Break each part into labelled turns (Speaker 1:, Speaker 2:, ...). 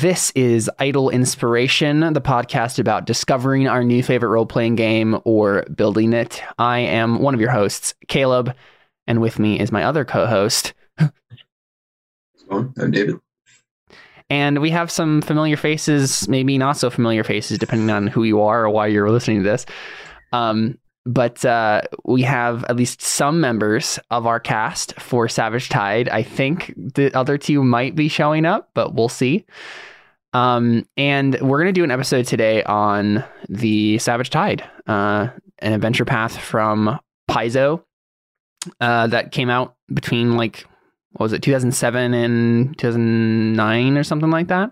Speaker 1: This is Idle Inspiration, the podcast about discovering our new favorite role playing game or building it. I am one of your hosts, Caleb, and with me is my other co host.
Speaker 2: I'm David.
Speaker 1: And we have some familiar faces, maybe not so familiar faces, depending on who you are or why you're listening to this. Um, but uh, we have at least some members of our cast for Savage Tide. I think the other two might be showing up, but we'll see. Um, and we're going to do an episode today on the Savage Tide, uh, an adventure path from Paizo uh, that came out between like, what was it, 2007 and 2009 or something like that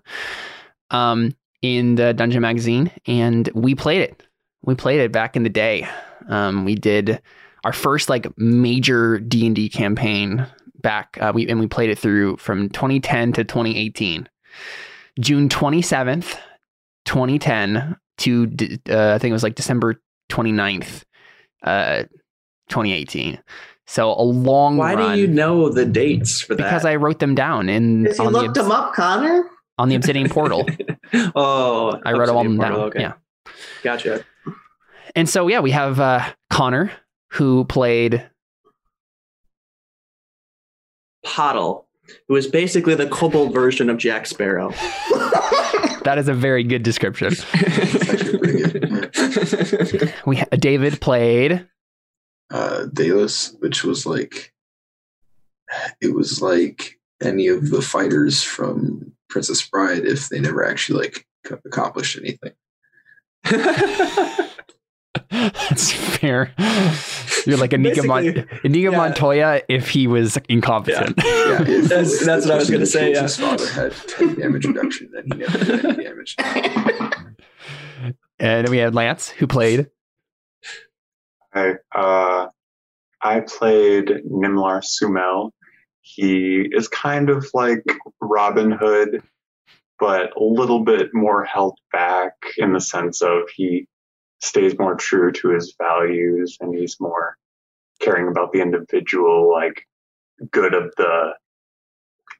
Speaker 1: um, in the Dungeon Magazine. And we played it. We played it back in the day. Um, we did our first like major D and D campaign back. Uh, we and we played it through from 2010 to 2018. June 27th, 2010 to uh, I think it was like December 29th, uh, 2018. So a long.
Speaker 3: Why
Speaker 1: run.
Speaker 3: do you know the dates for that?
Speaker 1: Because I wrote them down in
Speaker 4: Because you
Speaker 1: on
Speaker 4: looked
Speaker 1: the,
Speaker 4: them up, Connor.
Speaker 1: on the Obsidian portal.
Speaker 3: oh,
Speaker 1: I wrote them all
Speaker 3: Obsidian
Speaker 1: down.
Speaker 3: Portal, Okay.
Speaker 1: Yeah.
Speaker 3: Gotcha.
Speaker 1: And so yeah, we have uh, Connor who played
Speaker 3: Pottle, who is basically the kobold version of Jack Sparrow.
Speaker 1: that is a very good description.
Speaker 2: It's actually good.
Speaker 1: We David played
Speaker 2: Uh, Deus, which was like, it was like any of the fighters from Princess Bride if they never actually like c- accomplished anything.
Speaker 1: That's fair. You're like Inigo, Mon- Inigo
Speaker 3: yeah.
Speaker 1: Montoya if he was incompetent.
Speaker 2: Yeah, if-
Speaker 3: That's- that's what I was gonna say,
Speaker 2: kills
Speaker 3: yeah.
Speaker 2: His father had ten damage reduction, then he never did any damage.
Speaker 1: and then we had Lance who played.
Speaker 5: I uh, I played Nimlar Sumel. He is kind of like Robin Hood, but a little bit more held back in the sense of he stays more true to his values and he's more caring about the individual, like good of the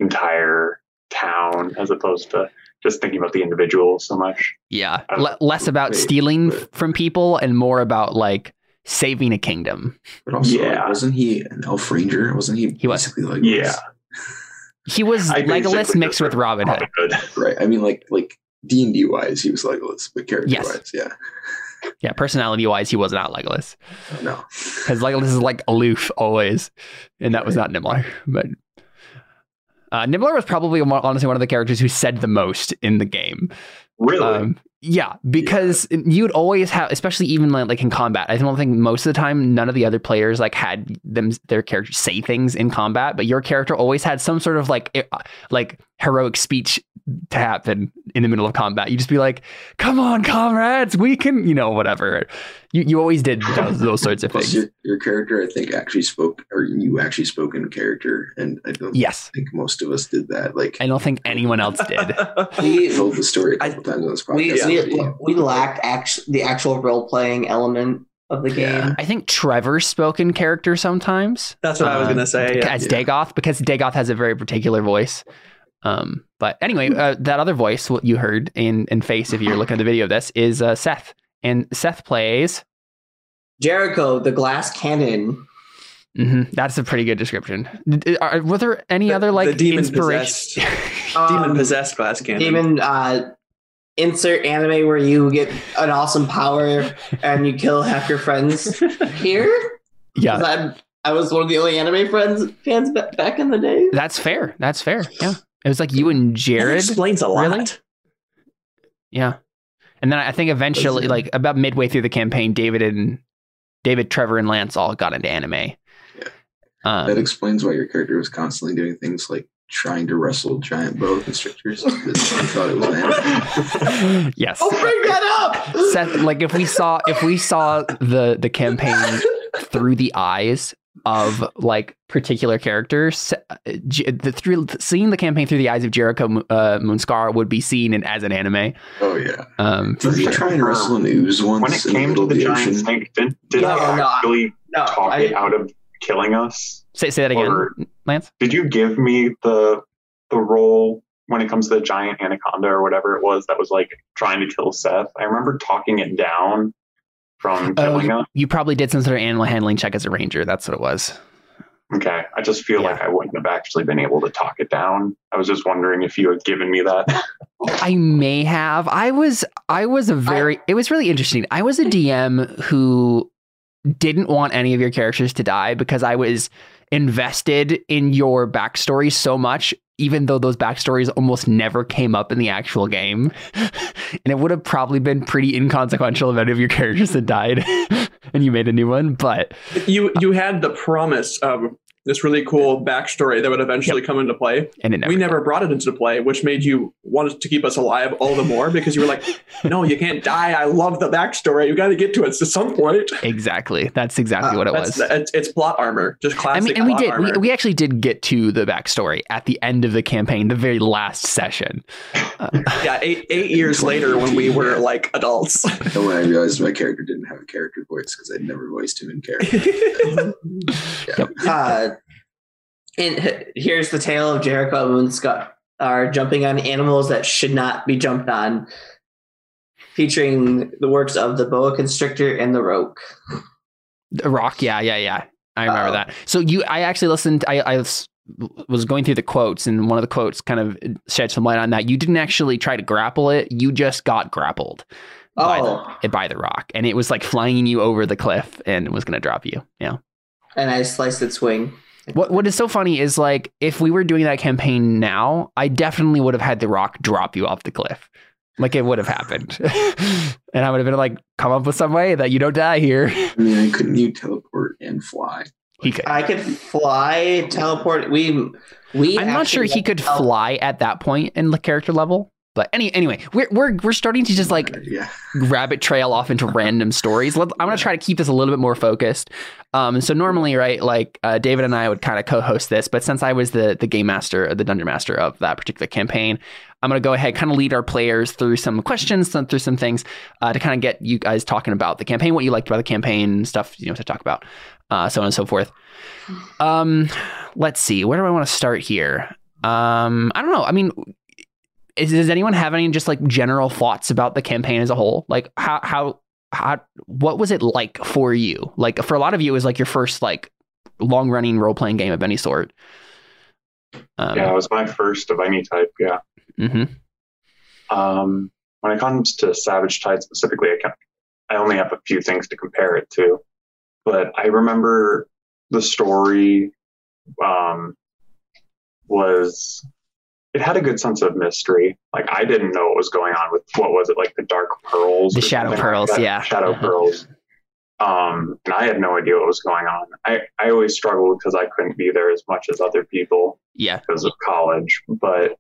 Speaker 5: entire town, as opposed to just thinking about the individual so much.
Speaker 1: Yeah,
Speaker 5: I
Speaker 1: less about
Speaker 2: Wait,
Speaker 1: stealing
Speaker 2: but-
Speaker 1: from people and more about like saving a kingdom.
Speaker 2: But also, like, wasn't he an elf ranger? Wasn't he?
Speaker 1: He was.
Speaker 2: basically like
Speaker 5: Yeah.
Speaker 1: He was
Speaker 5: I
Speaker 1: Legolas
Speaker 5: basically
Speaker 1: mixed
Speaker 5: just
Speaker 1: with Robin Hood.
Speaker 5: Hood.
Speaker 2: right? I mean, like like D and D wise, he was Legolas, but character
Speaker 1: Yes.
Speaker 2: wise, yeah,
Speaker 1: Yeah, personality wise, he was not Legolas
Speaker 2: no.
Speaker 1: because Legolas is like aloof always, and that was not Nibbler. But uh, Nibbler was probably honestly one of the characters who said the most in the game.
Speaker 5: Really?
Speaker 1: Um, yeah, because you'd always have, especially even like, like in combat. I don't think most of the time none of the other players like had them their characters say things in combat, but your character always had some sort of like eh, like heroic speech to happen in the middle of combat. You just be like, "Come on, comrades, we can," you know, whatever. You you always did those, those sorts of things.
Speaker 2: your, your character, I think, actually spoke, or you actually spoke in character, and I don't
Speaker 1: Yes,
Speaker 2: think most of us did that. Like,
Speaker 1: I don't think anyone else did.
Speaker 4: We
Speaker 2: told the story a
Speaker 3: I-
Speaker 2: couple times on this
Speaker 4: we
Speaker 2: podcast.
Speaker 4: we,
Speaker 2: already.
Speaker 4: we lacked act- the actual role playing element of the game.
Speaker 2: Yeah.
Speaker 1: I think Trevor spoke in character sometimes.
Speaker 3: That's what I was gonna say. Yeah.
Speaker 1: as
Speaker 2: Yeah.
Speaker 1: Dagoth because Dagoth has a very particular voice. Um, but anyway, uh, that other voice, what you heard in, in face, if you're looking at the video of this, is uh, Seth. And Seth plays.
Speaker 4: Jericho, the glass cannon.
Speaker 1: mhm, that's a pretty good description. Are, were there any
Speaker 3: The-
Speaker 1: other like
Speaker 3: the demon
Speaker 1: inspiration?
Speaker 3: Demon
Speaker 4: Um,
Speaker 3: possessed glass cannon.
Speaker 4: Demon uh, insert anime where you get an awesome power and you kill half your friends. here.
Speaker 1: yeah,
Speaker 4: I, I was one of the only anime friends fans back in the day.
Speaker 1: that's fair. That's fair. Yeah, it was like you and
Speaker 3: That
Speaker 1: Jared.
Speaker 3: explains a lot.
Speaker 1: Really? Yeah, and then I think eventually,
Speaker 2: Does
Speaker 1: like about midway through the campaign, David and David, Trevor, and Lance all got into anime. Um,
Speaker 2: that explains why your character was constantly doing things like trying to wrestle giant boa constrictors because he thought it was anime.
Speaker 1: yes.
Speaker 4: Oh, bring that up!
Speaker 1: Seth, like if we saw if we saw the the campaign through the eyes of like particular characters, uh, the through seeing the campaign through the eyes of Jericho Mo- uh, Moonscar would be seen in, as an anime.
Speaker 2: Oh yeah.
Speaker 1: Um,
Speaker 2: Did he try and wrestle an ooze once
Speaker 5: when it came to the
Speaker 2: the
Speaker 5: giant
Speaker 2: ocean?
Speaker 5: snake, did, did
Speaker 4: No,
Speaker 5: they
Speaker 4: no, I-
Speaker 5: actually
Speaker 4: No,
Speaker 5: talk
Speaker 4: I,
Speaker 5: it out of killing us?
Speaker 1: say say that again,
Speaker 5: Or-
Speaker 1: Lance.
Speaker 5: Did you give me the the role when it comes to the giant anaconda or whatever it was that was like trying to kill Seth. I remember talking it down from
Speaker 1: Oh,
Speaker 5: killing
Speaker 1: you, probably did some sort of animal handling check as a ranger. That's what it was.
Speaker 5: Okay, I just feel
Speaker 1: Yeah.
Speaker 5: like I wouldn't have actually been able to talk it down. I was just wondering if you had given me that.
Speaker 1: I may have. I was I was a very it was really interesting. I was a DM who didn't want any of your characters to die because I was invested in your backstory so much, even though those backstories almost never came up in the actual game. and it would have probably been pretty inconsequential if any of your characters had died and you made a new one. But
Speaker 6: You you had the promise of this really cool backstory that would eventually come into play.
Speaker 1: and it never
Speaker 6: we never brought it into play, which made you want to keep us alive all the more because you were like, "No, you can't die. I love the backstory. You got to get to it at some point."
Speaker 1: exactly. That's exactly
Speaker 4: Uh,
Speaker 1: what it was.
Speaker 6: it's, it's plot armor, just
Speaker 1: I
Speaker 6: classic.
Speaker 1: mean, and we did. We,
Speaker 6: armor.
Speaker 1: we actually did get to the backstory at the end of the campaign, the very last session. Uh,
Speaker 6: yeah, eight eight years later when we were like adults.
Speaker 2: And when I realized my character didn't have a character voice because I'd never voiced him in character. Yeah.
Speaker 4: Uh, and here's the tale of Jericho and Moonscott are jumping on animals that should not be jumped on, featuring the works of the boa constrictor and the roc.
Speaker 1: The Roc, yeah, yeah, yeah. I remember
Speaker 4: Uh-oh.
Speaker 1: that. So you, I actually listened. I, I was, was going through the quotes, and one of the quotes kind of shed some light on that. You didn't actually try to grapple it; you just got grappled by
Speaker 4: Oh,
Speaker 1: the by the roc, and it was like flying you over the cliff and was going to drop you. Yeah.
Speaker 4: and I sliced its wing.
Speaker 1: What What is so funny is like if we were doing that campaign now, I definitely would have had the roc drop you off the cliff. Like it would have happened, and I would have been like, "Come up with some way that you don't die here."
Speaker 2: I mean, I couldn't you teleport and fly?
Speaker 1: He could.
Speaker 4: I could fly, teleport. We we.
Speaker 1: I'm not sure he could
Speaker 4: tel-
Speaker 1: fly at that point in the character level. But any anyway, we're we're we're starting to just like
Speaker 2: yeah,
Speaker 1: rabbit trail off into random stories. Let, I'm gonna try to keep this a little bit more focused. Um, so normally, right, like uh, David and I would kind of co-host this, but since I was the the game master, the dungeon master of that particular campaign, I'm gonna go ahead, kind of lead our players through some questions, some, through some things, uh, to kind of get you guys talking about the campaign, what you liked about the campaign, stuff you know to talk about, uh, so on and so forth. Um, let's see, where do I want to start here? Um, I don't know. I mean, is, does anyone have any just like general thoughts about the campaign as a whole? Like how how how what was it like for you? Like for a lot of you, it was like your first like long running role playing game of any sort. Um,
Speaker 5: yeah, it was my first of any type. Yeah.
Speaker 1: mhm.
Speaker 5: Um, when it comes to Savage Tide specifically, I, can, I only have a few things to compare it to. But I remember the story um, was it had a good sense of mystery. Like I didn't know what was going on with what was it like the Dark Pearls,
Speaker 1: The Shadow
Speaker 5: like
Speaker 1: Pearls,
Speaker 5: that?
Speaker 1: yeah.
Speaker 5: Shadow
Speaker 1: Uh-huh.
Speaker 5: Pearls. Um, and I had no idea what was going on. I, I always struggled because I couldn't be there as much as other people
Speaker 1: Yeah.
Speaker 5: because of college. But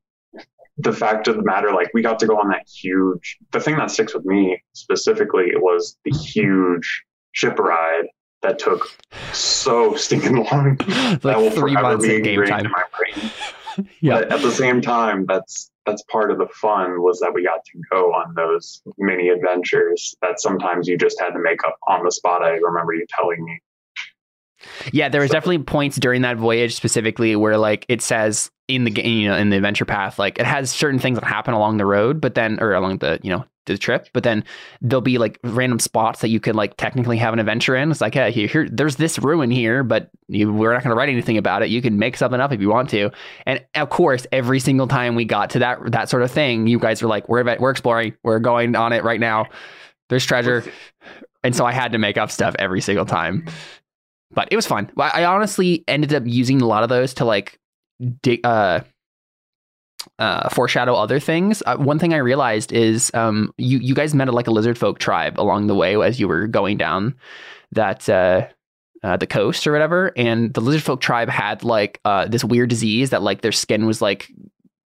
Speaker 5: the fact of the matter, like we got to go on that huge. The thing that sticks with me specifically was the huge ship ride that took so stinking long. that will
Speaker 1: three
Speaker 5: forever
Speaker 1: months
Speaker 5: be
Speaker 1: of game time.
Speaker 5: in my brain.
Speaker 1: Yeah.
Speaker 5: But at the same time, that's that's part of the fun was that we got to go on those mini adventures that sometimes you just had to make up on the spot. I remember you telling me.
Speaker 1: Yeah, there was
Speaker 5: So-
Speaker 1: definitely points during that voyage specifically where like it says in the game, you know, in the adventure path, like it has certain things that happen along the road, but then or along the, you know, the trip, but then there'll be like random spots that you could like technically have an adventure in. It's like, yeah, here, here there's this ruin here, but you, we're not going to write anything about it. You can make something up if you want to. And of course, every single time we got to that that sort of thing, you guys were like, we're we're exploring, we're going on it right now. There's treasure, and so I had to make up stuff every single time but it was fun. I honestly ended up using a lot of those to like dig, uh, uh, foreshadow other things. Uh, one thing I realized is um, you you guys met like a lizard folk tribe along the way as you were going down that uh, uh, the coast or whatever, and the lizard folk tribe had like uh, this weird disease that like their skin was like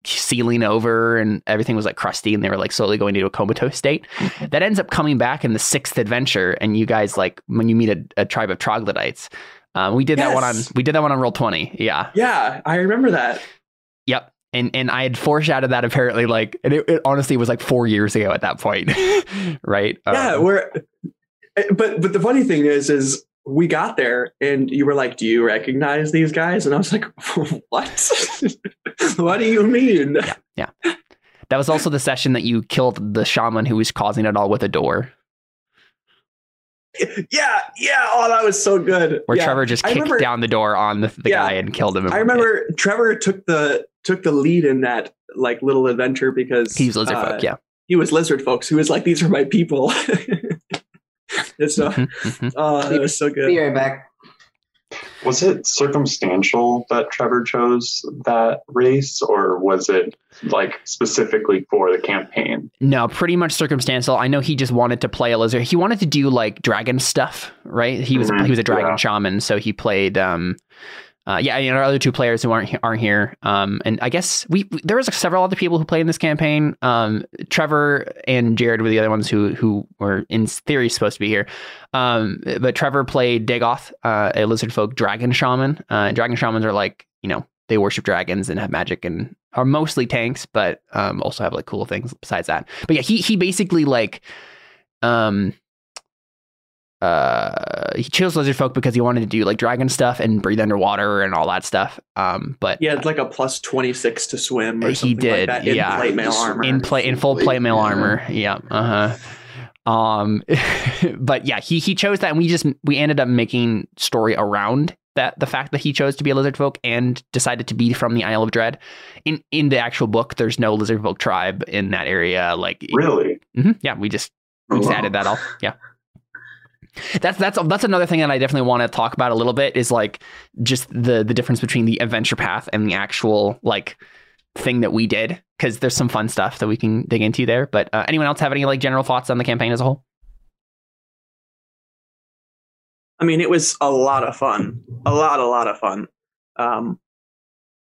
Speaker 1: sealing over and everything was like crusty and they were like slowly going into a comatose state. That ends up coming back in the sixth adventure and you guys like when you meet a, a tribe of troglodytes. Um, we did that one on we did that one on roll 20 yeah.
Speaker 6: Yeah, I remember that.
Speaker 1: And and i had foreshadowed that apparently like and it, it honestly was like four years ago at that point right
Speaker 6: Yeah,
Speaker 1: Um,
Speaker 6: we're. eh, But but the funny thing is, is we got there and you were like, Do you recognize these guys? And I was like, What? what do you mean? Yeah.
Speaker 1: That was also the session that you killed the shaman who was causing it all with a door,
Speaker 6: Yeah, yeah. Oh, that was so good.
Speaker 1: where
Speaker 6: Yeah.
Speaker 1: Trevor just
Speaker 6: I
Speaker 1: kicked
Speaker 6: remember-
Speaker 1: down the door on the, the
Speaker 6: Yeah.
Speaker 1: guy and killed him.
Speaker 6: I remember Trevor took the took the lead in that like little adventure because
Speaker 1: he's lizard
Speaker 6: uh,
Speaker 1: folk. Yeah.
Speaker 6: he was lizard folks who was like these are my people. and so
Speaker 1: Mhm, mhm.
Speaker 6: uh, it was so good.
Speaker 4: Be right back.
Speaker 5: Was it circumstantial that Trevor chose that race, or was it like specifically for the campaign?
Speaker 1: No, pretty much circumstantial. I know he just wanted to play a lizard. He wanted to do like dragon stuff, right? He was
Speaker 5: Mhm,
Speaker 1: he was a dragon
Speaker 5: yeah.
Speaker 1: shaman, so he played. um uh, yeah, and our other two players who aren't aren't here, um, and I guess we there was several other people who played in this campaign. Um, Trevor and Jared were the other ones who who were in theory supposed to be here, um, but Trevor played Dagoth, uh, a lizard folk dragon shaman. Uh, dragon shamans are like you know they worship dragons and have magic and are mostly tanks, but um, also have like cool things besides that. But yeah, he he basically like um uh he chose lizard folk because he wanted to do like dragon stuff and breathe underwater and all that stuff. Um, but
Speaker 6: yeah it's like a plus twenty six to swim. Or
Speaker 1: He
Speaker 6: something
Speaker 1: did,
Speaker 6: like that in
Speaker 1: yeah.
Speaker 6: plate mail armor.
Speaker 1: in play in full
Speaker 2: Plate
Speaker 1: mail
Speaker 2: mail.
Speaker 1: armor. Yeah. Uh huh. Um, but yeah, he he chose that, and we just we ended up making story around that the fact that he chose to be a lizard folk and decided to be from the Isle of Dread. In in the actual book, there's no lizard folk tribe in that area. Like,
Speaker 5: Really?
Speaker 1: Mhm, yeah, we just we
Speaker 2: Oh,
Speaker 1: just
Speaker 2: wow.
Speaker 1: added that all. Yeah. That's that's that's another thing that I definitely want to talk about a little bit is like just the the difference between the adventure path and the actual like thing that we did because there's some fun stuff that we can dig into there. But uh, anyone else have any like general thoughts on the campaign as a whole?
Speaker 6: I mean, it was a lot of fun, a lot, a lot of fun. Um,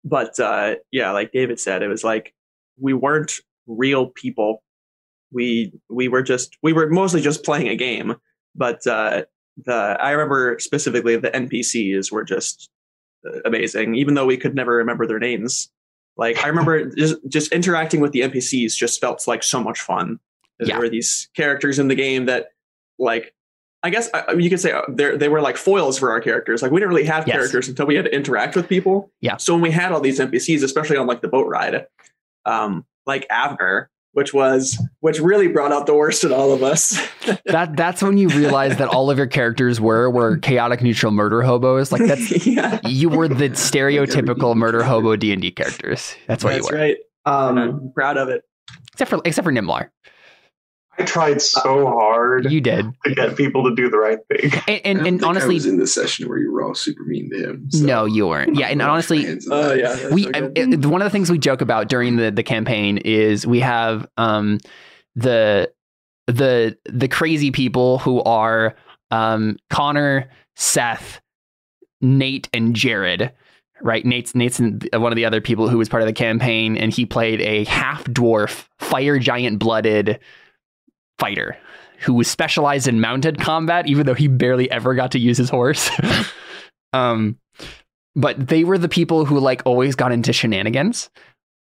Speaker 6: but uh, yeah, like David said, it was like we weren't real people. We we were just we were mostly just playing a game. But uh, the I remember specifically the NPCs were just uh, amazing, even though we could never remember their names. Like I remember just just interacting with the NPCs just felt like so much fun.
Speaker 1: Yeah.
Speaker 6: There were these characters in the game that like I guess uh, you could say they they were like foils for our characters. Like we didn't really have
Speaker 1: Yes.
Speaker 6: characters until we had to interact with people.
Speaker 1: Yeah.
Speaker 6: So when we had all these NPCs, especially on like the boat ride, um, like Avner, which was which really brought out the worst in all of us.
Speaker 1: That that's when you realize that all of your characters were were chaotic neutral murder hobos. Like that's
Speaker 6: yeah,
Speaker 1: you were the stereotypical murder hobo D and D characters. That's what
Speaker 6: that's
Speaker 1: you were,
Speaker 6: right.
Speaker 4: Um,
Speaker 6: I'm proud of it.
Speaker 1: except for except for Nimlar.
Speaker 5: I tried so hard
Speaker 1: You did,
Speaker 5: to get people to do the right thing.
Speaker 1: and
Speaker 2: I
Speaker 1: and,
Speaker 2: don't
Speaker 1: and
Speaker 2: think I
Speaker 1: honestly,
Speaker 2: was in the session where you were all super mean to him. so
Speaker 1: no, you weren't. Yeah, and honestly,
Speaker 2: fans of
Speaker 6: Oh yeah,
Speaker 1: we
Speaker 6: so
Speaker 1: uh,
Speaker 6: good.
Speaker 1: it- one of the things we joke about during the the campaign is we have um the the the crazy people who are um Connor, Seth, Nate, and Jared. Right, Nate's Nate's one of the other people who was part of the campaign, and he played a half dwarf, fire giant blooded fighter who was specialized in mounted combat, even though he barely ever got to use his horse. um, but they were the people who like always got into shenanigans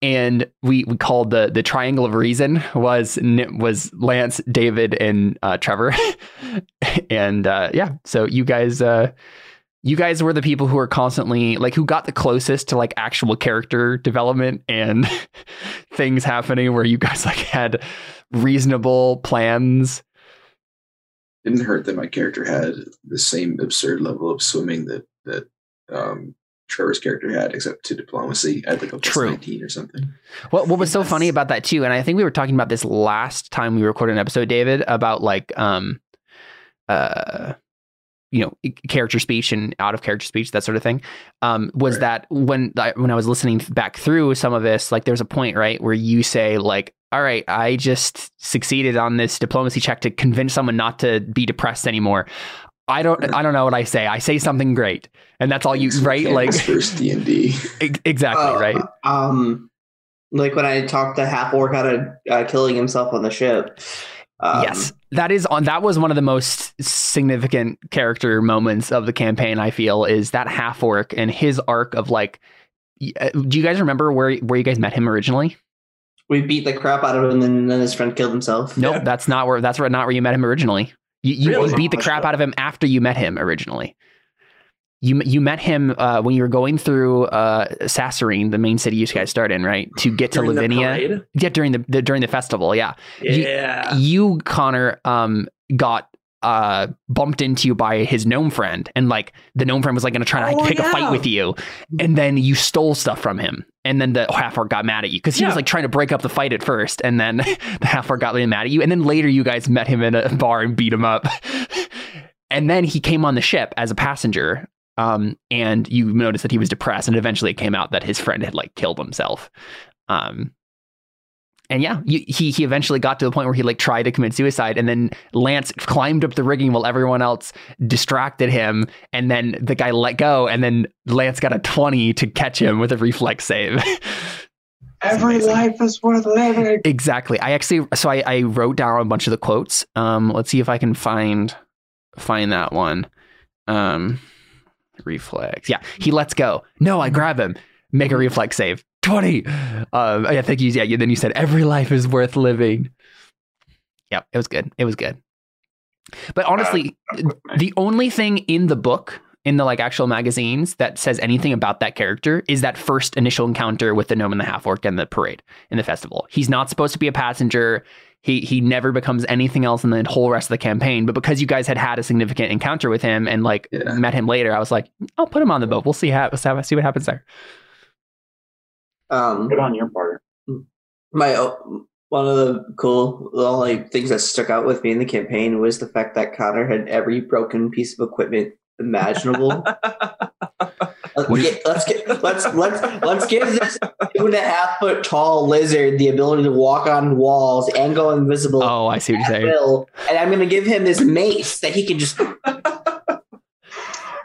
Speaker 1: and we we called the the triangle of reason was was Lance, David, and uh, Trevor, and uh, yeah. So you guys, uh, you guys were the people who were constantly like who got the closest to like actual character development and things happening where you guys like had reasonable plans.
Speaker 2: didn't hurt that my character had the same absurd level of swimming that that um, Trevor's character had, except to diplomacy at like a plus
Speaker 1: True.
Speaker 2: nineteen or something.
Speaker 1: What what was so funny about that too, and I think we were talking about this last time we recorded an episode, David, about like um uh you know character speech and out of character speech that sort of thing um was
Speaker 2: Right.
Speaker 1: that when I, when I was listening back through some of this like there's a point right where you say like all right I just succeeded on this diplomacy check to convince someone not to be depressed anymore I don't I don't know what I say I say something great and that's all you right like
Speaker 2: first D and D.
Speaker 1: exactly
Speaker 4: uh,
Speaker 1: right
Speaker 4: Um, like when I talked to half orc out of uh, killing himself on the ship. Um,
Speaker 1: yes, that is on. That was one of the most significant character moments of the campaign. I feel is that half orc and his arc of like. uh, Do you guys remember where where you guys met him originally?
Speaker 4: we beat the crap out of him, and then his friend killed himself.
Speaker 1: Nope,
Speaker 6: Yeah.
Speaker 1: that's not where. That's where not where you met him originally. You, you
Speaker 6: Really?
Speaker 1: beat the crap out of him after you met him originally. You you met him uh, when you were going through uh, Sasserine, the main city you guys start in, right? To get to
Speaker 6: During
Speaker 1: Lavinia. Yeah, during the, the during the festival. Yeah, You-
Speaker 6: Yeah.
Speaker 1: you Connor um got uh bumped into you by his gnome friend and like the gnome friend was like gonna try to like,
Speaker 6: Oh,
Speaker 1: pick a fight with you and then you stole stuff from him and then the half orc got mad at you because he was like trying to break up the fight at first and then the half orc got really mad at you and then later you guys met him in a bar and beat him up and then he came on the ship as a passenger um and you noticed that he was depressed and eventually it came out that his friend had like killed himself um and yeah, you, he he eventually got to the point where he like tried to commit suicide, and then Lance climbed up the rigging while everyone else distracted him, and then the guy let go, and then Lance got a twenty to catch him with a reflex save.
Speaker 5: Every
Speaker 2: amazing.
Speaker 5: life is worth living.
Speaker 1: exactly. I actually so I, I wrote down a bunch of the quotes. Um, let's see if I can find find that one. Um, reflex. Yeah, he lets go. No, I grab him. Make a reflex save. Twenty. Um, I think you. Yeah. Then you said every life is worth living. Yep, it was good. It was good. But honestly,
Speaker 5: Stuck with me.
Speaker 1: the only thing in the book, in the like actual magazines, that says anything about that character is that first initial encounter with the gnome and the half orc and the parade in the festival. He's not supposed to be a passenger. He he never becomes anything else in the whole rest of the campaign. But because you guys had had a significant encounter with him and like
Speaker 2: Yeah.
Speaker 1: met him later, I was like, I'll put him on the boat. We'll see how see what happens there.
Speaker 4: Um,
Speaker 5: Good on your part.
Speaker 4: my o- one of the cool little like things that stuck out with me in the campaign was the fact that Connor had every broken piece of equipment imaginable. let's, get, let's get let's let's let's give this two and a half foot tall lizard the ability to walk on walls and go invisible.
Speaker 1: Oh, I see what you're saying.
Speaker 4: will, and I'm going to give him this mace that he can just.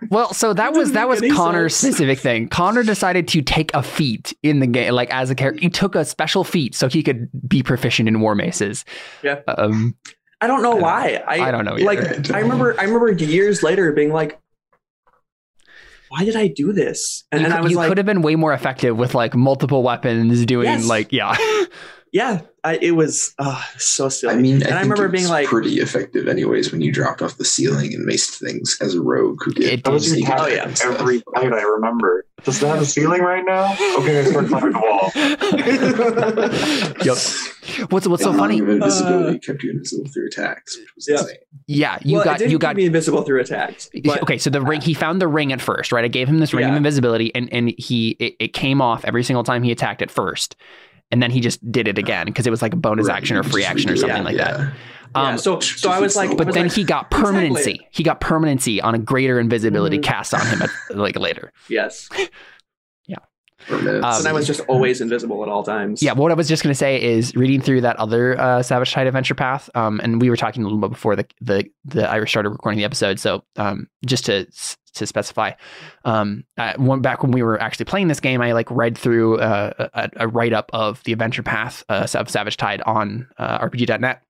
Speaker 1: Well, so that
Speaker 6: That
Speaker 1: was that was Connor's
Speaker 6: sense.
Speaker 1: specific thing. Connor decided to take a feat in the game, like as a character. He took a special feat so he could be proficient in war maces.
Speaker 6: Yeah.
Speaker 1: Um,
Speaker 6: I don't know why. I,
Speaker 1: I don't know either.
Speaker 6: Like I remember, I remember years later being like, "Why did I do this?" And,
Speaker 1: you
Speaker 6: and I was
Speaker 1: you
Speaker 6: like,
Speaker 1: could have been way more effective with like multiple weapons doing
Speaker 6: Yes.
Speaker 1: like yeah.
Speaker 6: "Yeah, I, it was uh, so silly."
Speaker 2: I mean,
Speaker 6: and
Speaker 2: I,
Speaker 6: I, remember
Speaker 2: it
Speaker 6: being like,
Speaker 2: pretty effective, anyways, when you dropped off the ceiling and maced things as a rogue who did.
Speaker 1: It
Speaker 5: That was
Speaker 1: did.
Speaker 5: your
Speaker 6: Oh, yeah.
Speaker 5: Every fight I remember. Does it have a ceiling right now? Okay, I start climbing the wall.
Speaker 1: yep. What's what's so funny?
Speaker 2: long of Invisibility kept you invisible through attacks, which was
Speaker 6: Yeah.
Speaker 2: insane.
Speaker 1: Yeah, you
Speaker 6: well, it
Speaker 1: got
Speaker 6: didn't
Speaker 1: you got
Speaker 6: me invisible through attacks. But
Speaker 1: okay, so the ring he found the ring at first, right? I gave him this ring of invisibility and and he it, it came off every single time he attacked at first. And then he just did it again because it was like a bonus
Speaker 2: Right,
Speaker 1: action or free action or something like that.
Speaker 2: Yeah.
Speaker 6: yeah,
Speaker 1: Um,
Speaker 6: so so I was like,
Speaker 1: but
Speaker 6: was
Speaker 1: then
Speaker 6: like,
Speaker 1: he got
Speaker 6: exactly.
Speaker 1: permanency. He got permanency on a greater invisibility
Speaker 6: Mhm.
Speaker 1: cast on him at, like later.
Speaker 6: yes.
Speaker 1: Um,
Speaker 6: and I was just always invisible at all times.
Speaker 1: Yeah, what I was just gonna say is reading through that other uh, Savage Tide adventure path, um, and we were talking a little bit before the the, the Irish started recording the episode. So um, just to to specify, um, uh, one back when we were actually playing this game, I like read through uh, a, a write up of the adventure path uh, of Savage Tide on uh, RPG.net.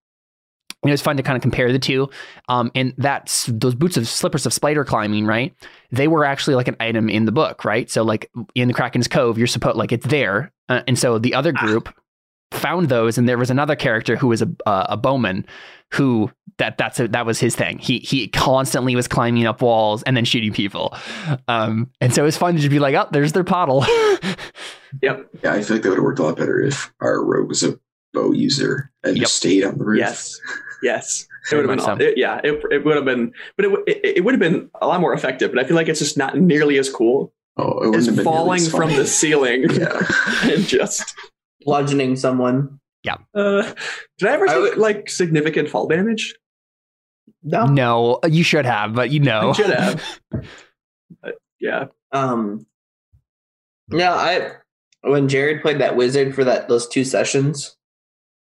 Speaker 1: And it was fun to kind of compare the two. Um, and that's those boots of slippers of spider climbing, right? They were actually like an item in the book, right? So like in the Kraken's Cove, you're supposed like it's there, uh, and so the other group found those, and there was another character who was a uh, a bowman who that that's a, that was his thing. He he constantly was climbing up walls and then shooting people, um, and so it was fun to just be like, oh, there's their pottle.
Speaker 6: Yep.
Speaker 2: yeah, I feel like that would have worked a lot better if our rogue was a bow user and
Speaker 1: Yep.
Speaker 2: stayed on the roof.
Speaker 6: Yes. Yes. It would have been,
Speaker 1: much
Speaker 6: it- yeah, it, it would have been, but it, it, it would have been a lot more effective. But I feel like it's just not nearly as cool
Speaker 2: Oh, it wouldn't
Speaker 6: as
Speaker 2: have been
Speaker 6: falling from the ceiling
Speaker 2: Yeah.
Speaker 6: and just.
Speaker 4: bludgeoning someone. Yeah.
Speaker 6: Uh, did I ever
Speaker 4: I
Speaker 6: take
Speaker 4: would-
Speaker 6: like significant fall damage?
Speaker 4: No.
Speaker 1: no, you should have, but you know,
Speaker 6: I should have. But, yeah.
Speaker 4: Um. Yeah, I when Jared played that wizard for that those two sessions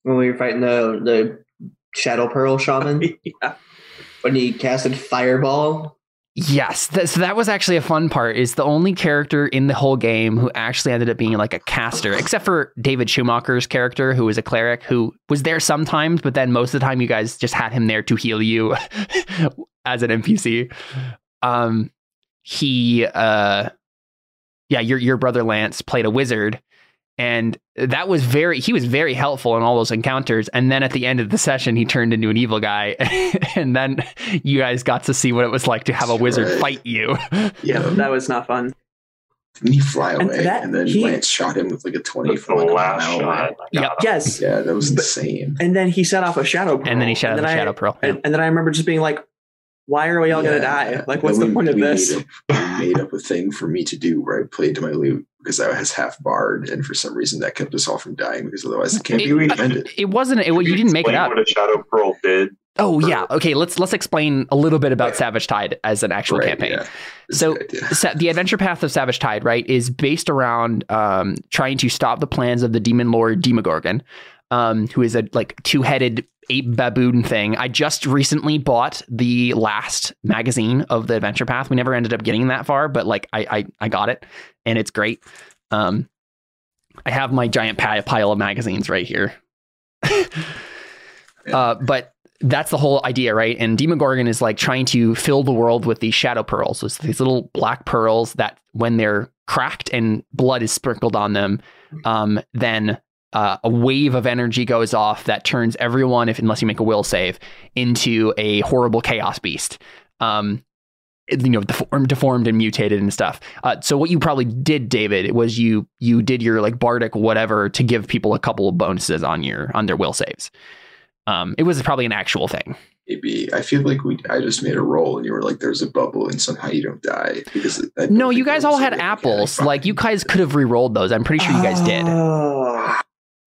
Speaker 4: when we were fighting the the Shadow Pearl Shaman
Speaker 6: yeah.
Speaker 4: when he casted Fireball.
Speaker 1: Yes, th- so that was actually a fun part. Is the only character in the whole game who actually ended up being like a caster, except for David Schumacher's character, who was a cleric, who was there sometimes, but then most of the time you guys just had him there to heal you as an NPC. Um, he, uh, yeah, your your brother Lance played a wizard, and that was very he was very helpful in all those encounters and then at the end of the session he turned into an evil guy and then you guys got to see what it was like to have a wizard
Speaker 2: Right.
Speaker 1: fight you
Speaker 6: Yeah, that was not fun.
Speaker 2: Didn't he fly away? And,
Speaker 6: that-
Speaker 2: then
Speaker 6: he-
Speaker 2: Lance shot him with like a 20
Speaker 5: That's the
Speaker 2: from like
Speaker 5: last shot.
Speaker 2: away.
Speaker 5: I got
Speaker 1: Yep.
Speaker 6: Yes.
Speaker 2: Yeah, that was
Speaker 6: But-
Speaker 2: insane.
Speaker 6: And then he set off a shadow pearl.
Speaker 1: and then he shot
Speaker 6: and
Speaker 1: the
Speaker 6: then I-
Speaker 1: shadow pearl
Speaker 6: And, and then I remember just being like, why are we all going to die? Like, what's the
Speaker 2: we-
Speaker 6: point of this?
Speaker 2: Made up, made up a thing for me to do where I played to my loot because I was half barred, and for some reason that kept us all from dying because otherwise it can't
Speaker 1: It-
Speaker 2: be defended.
Speaker 1: it wasn't it, you didn't make it up
Speaker 5: What a shadow pearl did.
Speaker 1: oh yeah okay let's let's explain a little bit about savage tide as an actual
Speaker 2: Right,
Speaker 1: campaign
Speaker 2: yeah.
Speaker 1: So-
Speaker 2: a.
Speaker 1: Sa- the adventure path of Savage Tide, right, is based around um, trying to stop the plans of the demon lord Demogorgon, um, who is a like two-headed ape baboon thing. I just recently bought the last magazine of the adventure path. We never ended up getting that far, but like I I, I got it, and it's great. Um, I have my giant pile of magazines right here. uh, but that's the whole idea, right? And Demogorgon is like trying to fill the world with these shadow pearls. So it's these little black pearls that, when they're cracked and blood is sprinkled on them, um, then uh, a wave of energy goes off that turns everyone, if unless you make a will save, into a horrible chaos beast. Um, you know, deformed, deformed and mutated and stuff. Uh, so what you probably did, David, was you you did your like bardic whatever to give people a couple of bonuses on your on their will saves. Um, it was probably an actual thing.
Speaker 2: Maybe I feel like we. I just made a roll, and you were like, "There's a bubble, and somehow you don't die." Because I
Speaker 1: No, you guys all had apples. Like you guys could have re-rolled those. I'm pretty sure you guys did.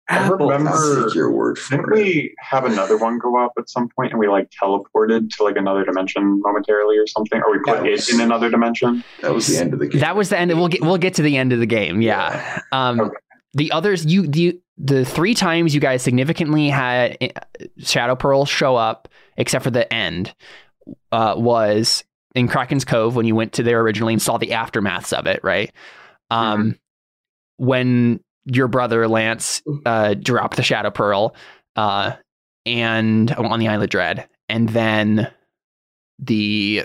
Speaker 6: Oh,
Speaker 5: I
Speaker 6: apples.
Speaker 2: it. I'll
Speaker 5: remember-
Speaker 2: take your word
Speaker 5: Didn't
Speaker 2: it.
Speaker 5: we have another one go up at some point and we like teleported to like another dimension momentarily or something? Or we put
Speaker 2: Yeah.
Speaker 5: it in another dimension?
Speaker 2: That was the end of the game.
Speaker 1: That was the end. We'll get we'll get to the end of the game. Yeah. Um,
Speaker 5: Okay.
Speaker 1: The others, you the the three times you guys significantly had uh, Shadow Pearl show up, except for the end, uh, was in Kraken's Cove when you went to there originally and saw the aftermaths of it. Right. Um, when your brother Lance uh, dropped the Shadow Pearl, uh, and on the Isle of Dread, and then the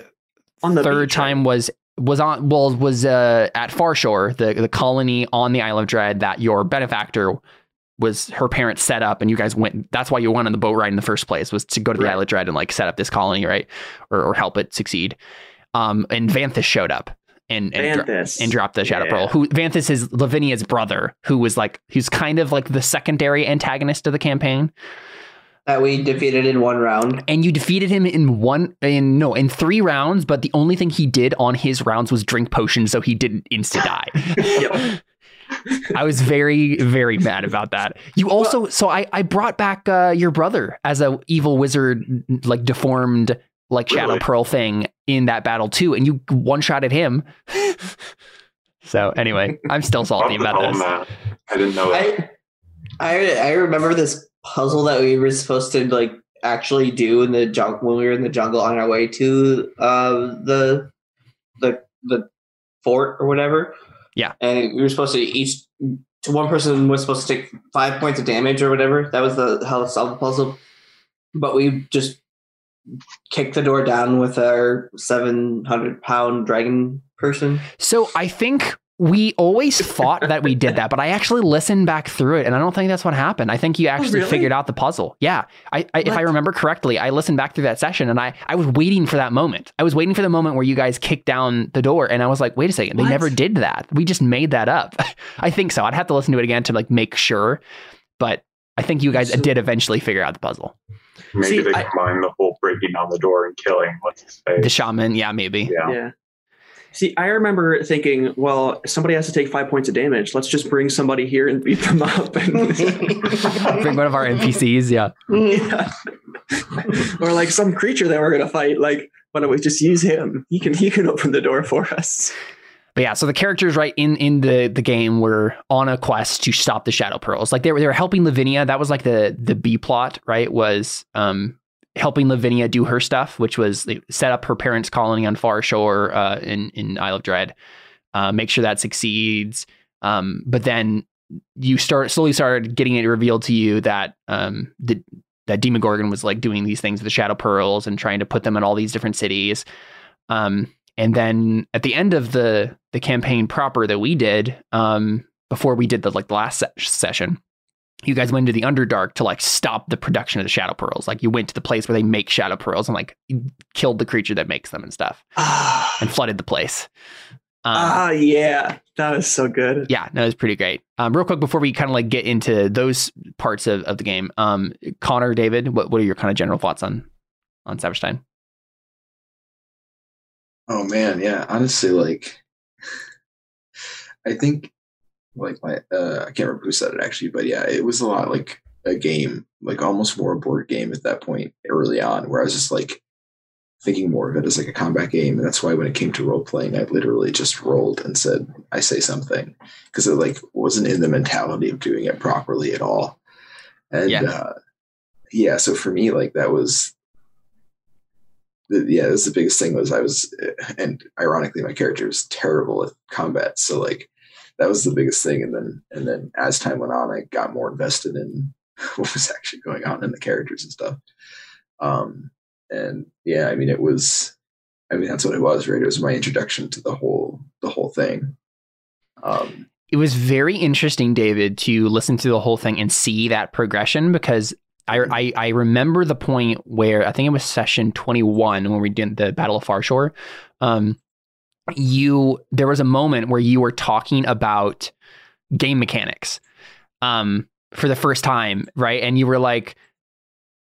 Speaker 6: the
Speaker 1: third
Speaker 6: beach,
Speaker 1: time was was on well was uh, at Farshore, the the colony on the Isle of Dread that your benefactor was her parents set up, and you guys went. That's why you went on the boat ride in the first place was to go to the
Speaker 6: Right.
Speaker 1: Isle of Dread and like set up this colony, right, or, or help it succeed. Um, and Vanthus showed up and and, dro- and dropped the Shadow
Speaker 6: Yeah.
Speaker 1: Pearl. Who Vanthus is Lavinia's brother, who was like he's kind of like the secondary antagonist of the campaign
Speaker 4: that we defeated in one round.
Speaker 1: and you defeated him in one in no in three rounds but the only thing he did on his rounds was drink potions so he didn't insta die i was very very mad about that you also so i i brought back uh your brother as a evil wizard like deformed like shadow pearl thing in that battle too and you one shot at him so anyway i'm still salty about this
Speaker 5: that. I didn't know that.
Speaker 4: I, I I remember this puzzle that we were supposed to like actually do in the jungle when we were in the jungle on our way to uh the the the fort or whatever.
Speaker 1: Yeah.
Speaker 4: and we were supposed to each to one person was supposed to take five points of damage or whatever. That was the how to solve the puzzle. But we just kicked the door down with our seven hundred pound dragon person.
Speaker 1: So I think we always thought that we did that, but I actually listened back through it, and I don't think that's what happened. I think you oh, actually
Speaker 6: really?
Speaker 1: figured out the puzzle. Yeah, I, I, if I remember correctly, I listened back through that session, and I I was waiting for that moment. I was waiting for the moment where you guys kicked down the door, and I was like, wait a second, they never did that. We just made that up. I think so. I'd have to listen to it again to like make sure, but I think you guys
Speaker 4: So-
Speaker 1: did eventually figure out the puzzle.
Speaker 5: Maybe
Speaker 6: See,
Speaker 5: they
Speaker 6: I-
Speaker 5: combine the whole breaking down the door and killing. Let's say.
Speaker 1: The shaman, yeah, maybe.
Speaker 5: yeah.
Speaker 6: Yeah. See, I remember thinking, well, somebody has to take five points of damage. Let's just bring somebody here and beat them up. And
Speaker 1: Bring one of our NPCs, yeah.
Speaker 6: yeah. or like some creature that we're gonna fight. Like, why don't we just use him? He can he can open the door for us.
Speaker 1: But yeah, so the characters right in in the the game were on a quest to stop the Shadow Pearls. Like they were they were helping Lavinia. That was like the the B plot, right? Was um helping Lavinia do her stuff, which was set up her parents' colony on Far Shore uh, in in Isle of Dread, uh, make sure that succeeds. Um, but then you start slowly started getting it revealed to you that um the that Demogorgon was like doing these things with the Shadow Pearls and trying to put them in all these different cities. Um, and then at the end of the the campaign proper that we did, um, before we did the like the last se- session, you guys went into the Underdark to like stop the production of the Shadow Pearls. Like you went to the place where they make Shadow Pearls and like killed the creature that makes them and stuff
Speaker 6: Ah,
Speaker 1: and flooded the place. Um,
Speaker 6: ah, yeah, that was so good.
Speaker 1: yeah, no, it was pretty great. Um, real quick before we kind of like get into those parts of, of the game, um, Connor, David, what, what are your kind of general thoughts on on Savage Tide?
Speaker 2: Oh man, yeah. Honestly, like I think like my uh I can't remember who said it actually, but yeah, it was a lot like a game, like almost more a board game at that point early on, where I was just like thinking more of it as like a combat game. And that's why when it came to role playing, I literally just rolled and said, I say something. Because it like wasn't in the mentality of doing it properly at all. And
Speaker 1: Yeah.
Speaker 2: uh yeah, so for me, like that was yeah, that's the biggest thing was I was, and ironically, my character was terrible at combat. So like, that was the biggest thing. And then, and then as time went on, I got more invested in what was actually going on in the characters and stuff. Um, and yeah, I mean, it was, I mean, that's what it was, right? It was my introduction to the whole, the whole thing. Um,
Speaker 1: it was very interesting, David, to listen to the whole thing and see that progression because I, I, I remember the point where I think it was session 21 when we did the Battle of Farshore. Um, you there was a moment where you were talking about game mechanics um, for the first time, right? And you were like,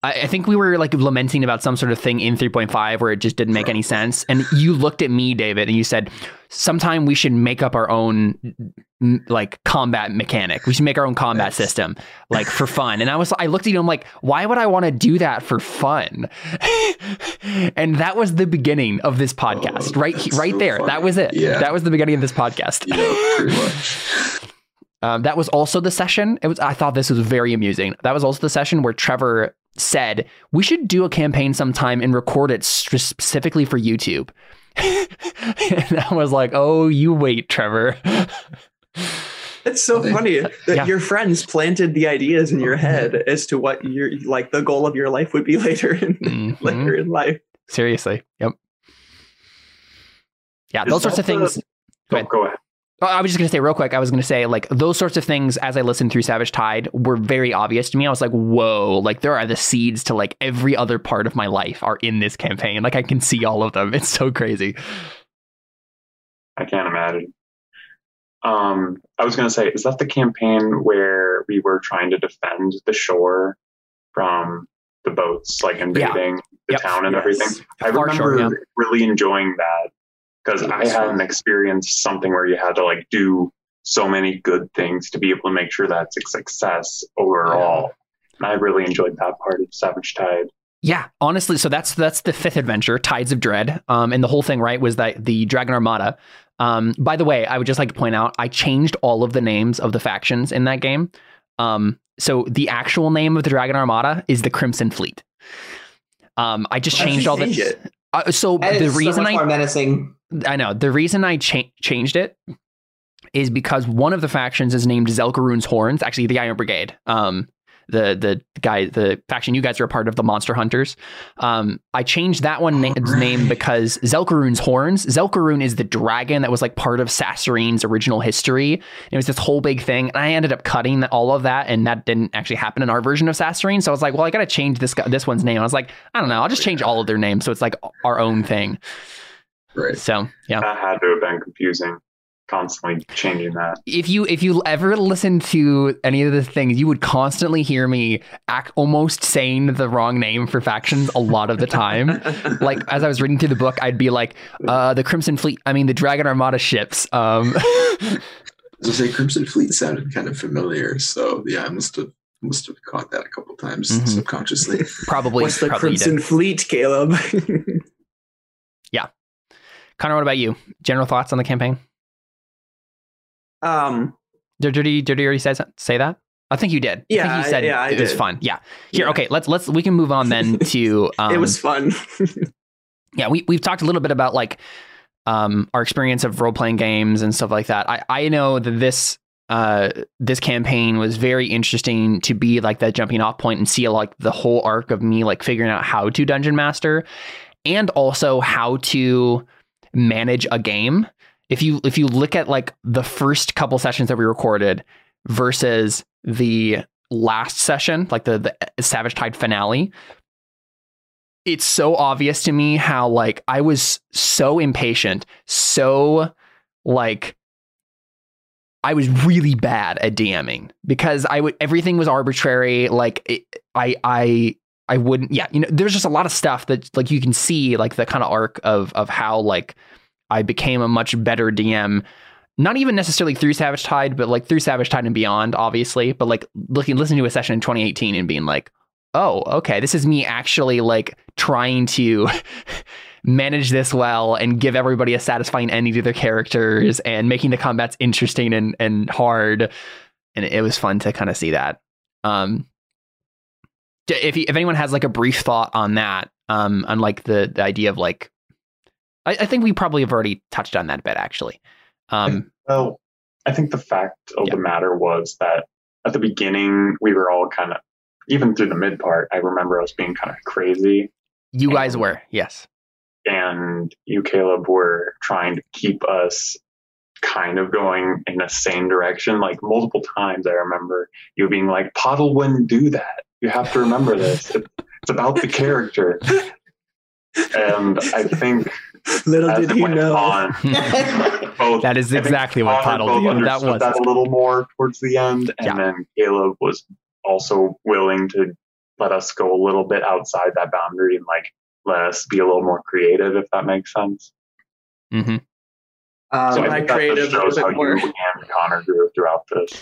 Speaker 1: I, I think we were like lamenting about some sort of thing in 3.5 where it just didn't make any sense. And you looked at me, David, and you said, sometime we should make up our own like combat mechanic. We should make our own combat system, like for fun. And I was, I looked at you, I'm like, why would I want to do that for fun? and that was the beginning of this podcast,
Speaker 2: Oh,
Speaker 1: right, right
Speaker 2: so
Speaker 1: there. That was it.
Speaker 2: Yeah.
Speaker 1: That was the beginning of this podcast.
Speaker 2: yeah, pretty much.
Speaker 1: Um, that was also the session. It was. I thought this was very amusing. That was also the session where Trevor said we should do a campaign sometime and record it specifically for YouTube. and I was like, "Oh, you wait, Trevor."
Speaker 6: It's so funny that
Speaker 1: Yeah.
Speaker 6: your friends planted the ideas in your head as to what your like the goal of your life would be later in
Speaker 1: Mhm.
Speaker 6: later in life.
Speaker 1: Seriously. Yep. Yeah,
Speaker 5: Is
Speaker 1: those sorts of
Speaker 5: that the-
Speaker 1: things. Go ahead.
Speaker 5: Oh, go ahead.
Speaker 1: Oh, I was just going to say real quick. I was going to say like those sorts of things as I listened through Savage Tide were very obvious to me. I was like, "Whoa!" Like there are the seeds to like every other part of my life are in this campaign. Like I can see all of them. It's so crazy.
Speaker 5: I can't imagine. Um, I was going to say, is that the campaign where we were trying to defend the shore from the boats, like invading the
Speaker 1: Yep.
Speaker 5: town and
Speaker 6: Yes.
Speaker 5: everything? I
Speaker 1: Far
Speaker 5: remember
Speaker 1: Shore, yeah.
Speaker 5: really enjoying that because
Speaker 2: It
Speaker 5: I
Speaker 2: was
Speaker 5: hadn't
Speaker 2: fun.
Speaker 5: experienced something where you had to like do so many good things to be able to make sure that's a success overall. And I really enjoyed that part of Savage Tide.
Speaker 1: Yeah, honestly, so that's that's the fifth adventure, Tides of Dread. Um, and the whole thing, right, was that the Dragon Armada. Um, by the way, I would just like to point out, I changed all of the names of the factions in that game. Um, so the actual name of the Dragon Armada is the Crimson Fleet. Um, I just
Speaker 6: Why'd
Speaker 1: changed all the.
Speaker 6: it?
Speaker 1: Uh, so
Speaker 4: That
Speaker 1: the
Speaker 4: is so
Speaker 1: reason
Speaker 4: much
Speaker 1: I
Speaker 4: more menacing.
Speaker 1: I know the reason I cha- changed it is because one of the factions is named Zelkarune's Horns, actually the Iron Brigade. Um, the the guy, the faction you guys are a part of, the Monster Hunters. Um, I changed that one name's
Speaker 2: Right.
Speaker 1: name because Zelkarune's Horns. Zelkarune is the dragon that was like part of Sasserine's original history. It was this whole big thing, and I ended up cutting all of that, and that didn't actually happen in our version of Sasserine. So I was like, well, I got to change this guy, this one's name. I was like, I don't know, I'll just change all of their names so it's like our own thing.
Speaker 2: Right.
Speaker 1: So yeah.
Speaker 5: That had to have been confusing, constantly changing that.
Speaker 1: if you if you ever listen to any of the things, you would constantly hear me act almost saying the wrong name for factions a lot of the time. like as I was reading through the book, I'd be like, uh, the Crimson Fleet, I mean the Dragon Armada ships. Um,
Speaker 2: As I say, Crimson Fleet sounded kind of familiar, so yeah, I must have must have caught that a couple times
Speaker 1: Mhm.
Speaker 2: subconsciously.
Speaker 1: probably,
Speaker 6: What's the
Speaker 1: probably
Speaker 6: Crimson
Speaker 1: did.
Speaker 6: Fleet, Caleb?
Speaker 1: Connor, what about you? General thoughts on the campaign?
Speaker 6: um,
Speaker 1: Did, did, he, did he already say, say that? I think you did. I
Speaker 6: Yeah,
Speaker 1: think
Speaker 6: I-
Speaker 1: you said
Speaker 6: yeah, I
Speaker 1: it was fun. Yeah. Here,
Speaker 6: Yeah.
Speaker 1: okay, let's let's we can move on then to um,
Speaker 6: it was fun.
Speaker 1: yeah we, we've talked a little bit about like um our experience of role-playing games and stuff like that i i know that this uh this campaign was very interesting to be like that jumping off point and see like the whole arc of me like figuring out how to dungeon master and also how to manage a game if you if you look at like the first couple sessions that we recorded versus the last session, like the the Savage Tide finale, it's so obvious to me how like I was so impatient, so like I was really bad at DMing because I would everything was arbitrary. Like it, I I I wouldn't. Yeah, you know, there's just a lot of stuff that like you can see like the kind of arc of of how like I became a much better DM. Not even necessarily through Savage Tide, but like through Savage Tide and beyond, obviously. But like looking, listening to a session in 2018 and being like, oh, okay, this is me actually like trying to manage this well and give everybody a satisfying ending to their characters and making the combats interesting and, and hard. And it was fun to kind of see that. Um, if, if anyone has like a brief thought on that, um, on like the, the idea of like, I, I think we probably have already touched on that a bit actually. Um,
Speaker 5: Well, I think the fact of
Speaker 1: Yeah.
Speaker 5: the matter was that at the beginning we were all kind of, even through the mid part, I remember us being kind of crazy,
Speaker 1: you guys were, yes.
Speaker 5: and you, Caleb, were trying to keep us kind of going in a same direction. Like multiple times, I remember you being like, "Pottle wouldn't do that. You have to remember this. It- it's about the character." And I think
Speaker 6: Little did
Speaker 5: it
Speaker 6: he know.
Speaker 5: on, both
Speaker 1: that is exactly what
Speaker 5: Connor
Speaker 1: Pottle
Speaker 5: both
Speaker 1: did. That was
Speaker 5: that a little more towards the end, and
Speaker 1: Yeah.
Speaker 5: then Caleb was also willing to let us go a little bit outside that boundary and like let us be a little more creative, if that makes sense.
Speaker 1: Mm-hmm.
Speaker 4: Um,
Speaker 5: so I think that
Speaker 6: creative
Speaker 5: just shows how
Speaker 6: more.
Speaker 5: you and Connor grew throughout this.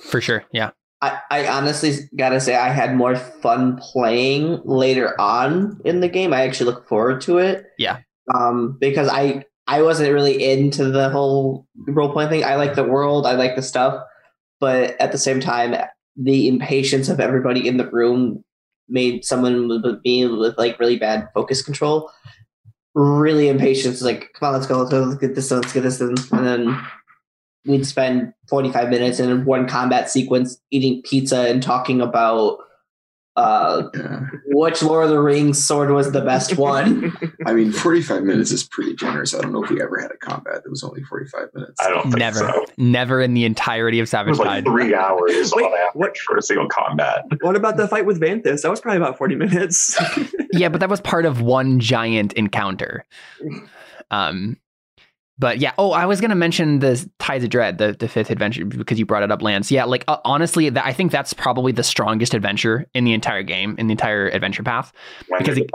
Speaker 1: for sure. Yeah.
Speaker 4: I, I honestly gotta say I had more fun playing later on in the game. I actually look forward to it.
Speaker 1: Yeah.
Speaker 4: Um, because I I wasn't really into the whole role playing thing. I like the world, I like the stuff, but at the same time, the impatience of everybody in the room made someone with me with like really bad focus control really impatient. It's like, come on, let's go, let's go, let's get this done, let's get this done, and then we'd spend 45 minutes in one combat sequence eating pizza and talking about uh,
Speaker 2: Yeah.
Speaker 4: which Lord of the Rings sword was the best one.
Speaker 2: I mean, 45 minutes is pretty generous. I don't know if we ever had a combat that was only 45 minutes.
Speaker 5: I don't think
Speaker 1: Never.
Speaker 5: so.
Speaker 1: Never in the entirety of
Speaker 5: It
Speaker 1: Savage
Speaker 5: was like
Speaker 1: Tide.
Speaker 5: three hours
Speaker 6: Wait,
Speaker 5: on average
Speaker 6: what-
Speaker 5: for a single combat.
Speaker 6: What about the fight with Vanthus? That was probably about 40 minutes.
Speaker 1: yeah, but that was part of one giant encounter. Um, but yeah. Oh, I was gonna mention the Tides of Dread, the, the fifth adventure, because you brought it up, Lance. Yeah, like uh, honestly, that, I think that's probably the strongest adventure in the entire game, in the entire adventure path.
Speaker 5: When
Speaker 1: Because it-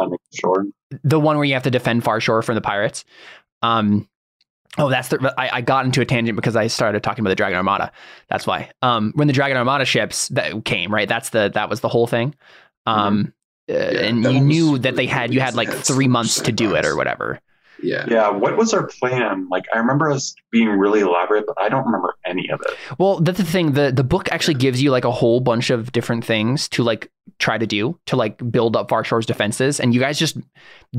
Speaker 5: the
Speaker 1: one where you have to defend Far Shore from the pirates. Um, oh, that's the. I, I got into a tangent because I started talking about the Dragon Armada. That's why. Um, when the Dragon Armada ships that came, right? That's the that was the whole thing. Um, uh, and you knew that they had you had like
Speaker 2: it had so
Speaker 1: three months to do it or whatever.
Speaker 2: Yeah.
Speaker 5: Yeah, what was our plan? Like, I remember us being really elaborate, but I don't remember any of it.
Speaker 1: Well, that's the thing. the The book actually gives you like a whole bunch of different things to like try to do to like build up Far Shore's defenses, and you guys just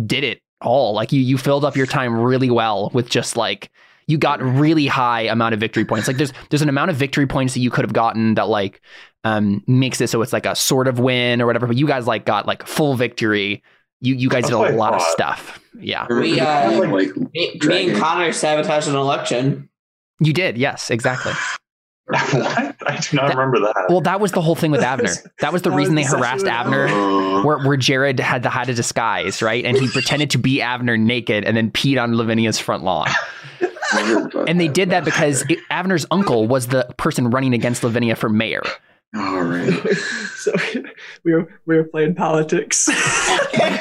Speaker 1: did it all. Like you you filled up your time really well with just like you got really high amount of victory points. Like there's there's an amount of victory points that you could have gotten that like um makes it so it's like a sort of win or whatever. But you guys like got like full victory. You you guys
Speaker 5: That's
Speaker 1: did
Speaker 5: a
Speaker 1: a
Speaker 5: I
Speaker 1: lot of stuff. Yeah,
Speaker 4: We, uh,
Speaker 2: like
Speaker 4: Me, me and Connor sabotaged an election.
Speaker 1: you did. Yes, exactly.
Speaker 5: what? I do not
Speaker 1: That-
Speaker 5: remember that.
Speaker 1: Well, that was the whole thing with Avner. That was the
Speaker 6: That
Speaker 1: reason they
Speaker 6: was the
Speaker 1: harassed
Speaker 6: session
Speaker 1: Avner. Where, where Jared had to had a disguise, right? And he pretended to be Avner naked and then peed on Lavinia's front lawn.
Speaker 2: I heard about
Speaker 1: And they did that because it, Avner's uncle was the person running against Lavinia for mayor.
Speaker 2: All right.
Speaker 6: so we were we were playing politics.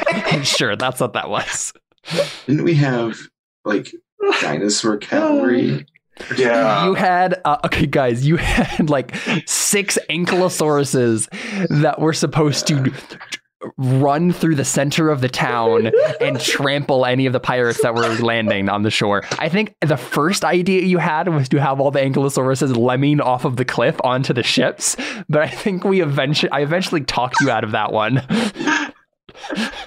Speaker 1: sure, that's what that was.
Speaker 2: Didn't we have like dinosaur cavalry?
Speaker 5: yeah.
Speaker 1: You had uh, okay, guys. You had like six ankylosauruses that were supposed to run through the center of the town and trample any of the pirates that were landing on the shore. I think the first idea you had was to have all the ankylosauruses lemming off of the cliff onto the ships, but I think we eventually I eventually talked you out of that one.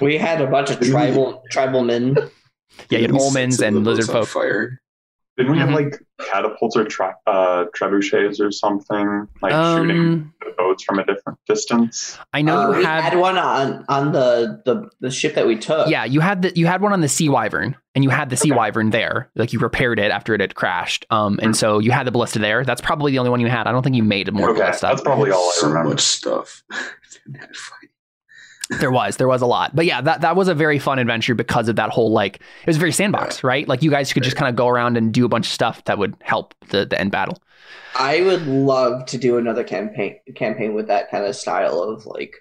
Speaker 4: We had a bunch of tribal tribal men.
Speaker 1: Yeah, you had
Speaker 2: Didn't we set
Speaker 1: almonds
Speaker 2: some of
Speaker 1: and lizard folk.
Speaker 2: Fire.
Speaker 5: Didn't we
Speaker 1: Mhm.
Speaker 5: have like catapults or tra- uh, trebuchets or something? Like shooting
Speaker 1: Um,
Speaker 5: the boats from a different distance?
Speaker 1: I know
Speaker 4: Uh,
Speaker 1: you
Speaker 4: we
Speaker 1: had,
Speaker 4: had one on on the, the the ship that we took.
Speaker 1: yeah, you had the you had one on the Sea Wyvern, and you had the Sea
Speaker 5: Okay.
Speaker 1: Wyvern there. Like you repaired it after it had crashed, um, and so you had the ballista there. That's probably the only one you had. I don't think you made more
Speaker 5: Okay,
Speaker 1: ballista.
Speaker 5: that's probably all I
Speaker 2: so
Speaker 5: remember.
Speaker 2: much stuff. in that fight.
Speaker 1: There was, there was a lot, but yeah, that that was a very fun adventure because of that whole like it was very sandbox, right? Like you guys could just kind of go around and do a bunch of stuff that would help the the end battle.
Speaker 4: I would love to do another campaign campaign with that kind of style of like,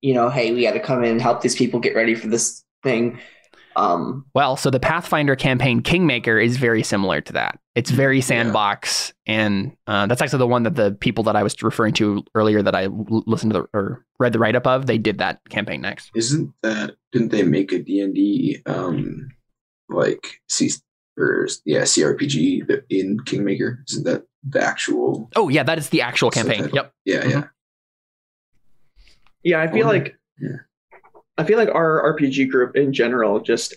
Speaker 4: you know, hey, we got to come in and help these people get ready for this thing. Um,
Speaker 1: Well, so the Pathfinder campaign Kingmaker is very similar to that. It's very sandbox, and uh, that's actually the one that the people that I was referring to earlier that I l- listened to the, or read the write up of. They did that campaign next.
Speaker 2: Isn't that? Didn't they make a D and D um like C or yeah CRPG in Kingmaker? Isn't that the actual?
Speaker 1: Oh yeah, that is the actual campaign.
Speaker 2: subtitle?
Speaker 1: Yep.
Speaker 2: Yeah, yeah.
Speaker 6: Yeah, I feel
Speaker 2: Oh,
Speaker 6: like
Speaker 2: yeah.
Speaker 6: I feel like our RPG group in general just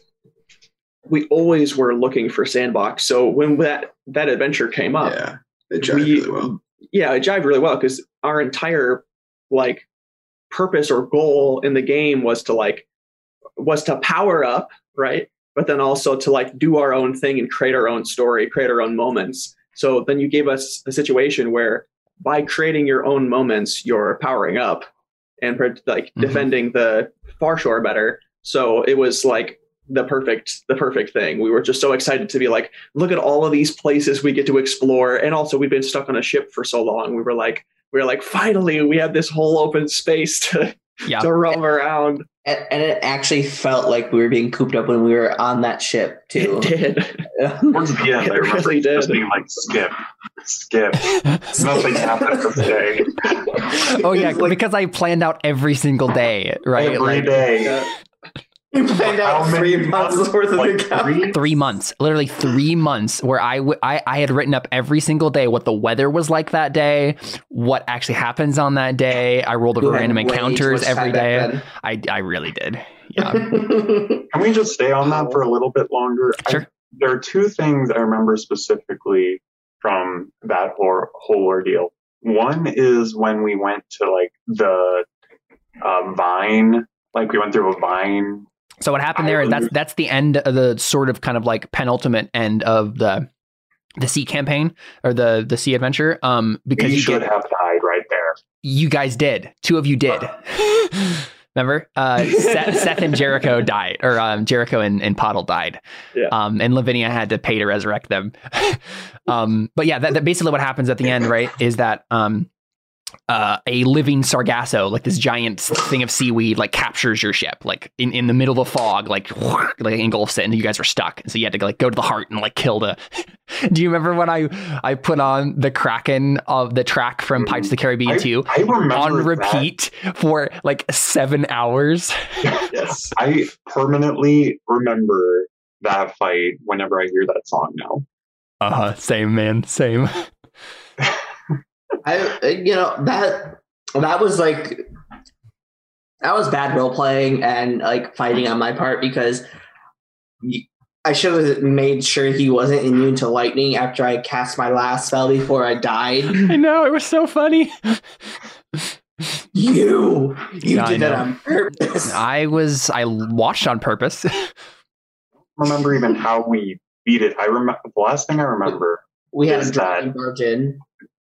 Speaker 6: we always were looking for sandbox. So when that that adventure came up,
Speaker 2: Yeah, it jive
Speaker 6: we
Speaker 2: really well.
Speaker 6: yeah, it jived really well because our entire like purpose or goal in the game was to like was to power up, right? But then also to like do our own thing and create our own story, create our own moments. So then you gave us a situation where by creating your own moments, you're powering up and like
Speaker 1: Mhm.
Speaker 6: defending the far shore better. So it was like the perfect the perfect thing. We were just so excited to be like, look at all of these places we get to explore. And also we've been stuck on a ship for so long. We were like, we were like, finally we have this whole open space to,
Speaker 1: Yeah.
Speaker 6: to roam around.
Speaker 4: and, and it actually felt like we were being cooped up when we were on that ship too.
Speaker 6: It did.
Speaker 5: Towards the end, I remember
Speaker 6: really
Speaker 5: just being like, skip, skip. Nothing happened this day.
Speaker 1: oh yeah,
Speaker 6: like-
Speaker 1: because I planned out every single day, right?
Speaker 5: Every
Speaker 1: Like
Speaker 5: day.
Speaker 6: Yeah.
Speaker 4: we planned out three
Speaker 5: many
Speaker 4: months worth of
Speaker 5: Like
Speaker 4: the
Speaker 5: three?
Speaker 1: three months, literally three months, where I, w- I I had written up every single day what the weather was like that day, what actually happens on that day. I rolled over random encounters every day. I I really did. Yeah.
Speaker 5: Can we just stay on that for a little bit longer? I-
Speaker 1: Sure.
Speaker 5: there are two things I remember specifically from that whole, whole ordeal. One is when we went to like the uh, vine, like we went through a vine.
Speaker 1: So what happened there? That's that's the end of the sort of kind of like penultimate end of the the sea campaign or the the sea adventure. Um, because
Speaker 5: we
Speaker 1: you
Speaker 5: should
Speaker 1: get
Speaker 5: have died right there.
Speaker 1: you guys did. Two of you did. Remember, uh, Seth, Seth and Jericho died, or um, Jericho and, and Pottle died.
Speaker 6: Yeah.
Speaker 1: Um, and Lavinia had to pay to resurrect them. um, but yeah, that, that basically what happens at the end, right, is that um, uh, a living sargasso, like this giant thing of seaweed, like captures your ship, like in, in the middle of the fog, like like engulfs it, and you guys are stuck. So you had to like go to the heart and like kill the. Do you remember when I I put on the Kraken of the track from Pirates of the Caribbean
Speaker 5: I,
Speaker 1: 2?
Speaker 5: I remember
Speaker 1: on
Speaker 5: that.
Speaker 1: repeat for like seven hours.
Speaker 6: Yes.
Speaker 5: I permanently remember that fight whenever I hear that song now.
Speaker 1: Uh huh. Same man. Same.
Speaker 4: I you know that that was like that was bad role playing and like fighting on my part because I should have made sure he wasn't immune to lightning after I cast my last spell before I died.
Speaker 1: I know it was so funny.
Speaker 4: You, you
Speaker 1: Yeah,
Speaker 4: did that on purpose.
Speaker 1: I was I watched on purpose.
Speaker 5: remember even how we beat it. I remember the last thing I remember.
Speaker 4: We had
Speaker 5: Is
Speaker 4: a dragon barge in.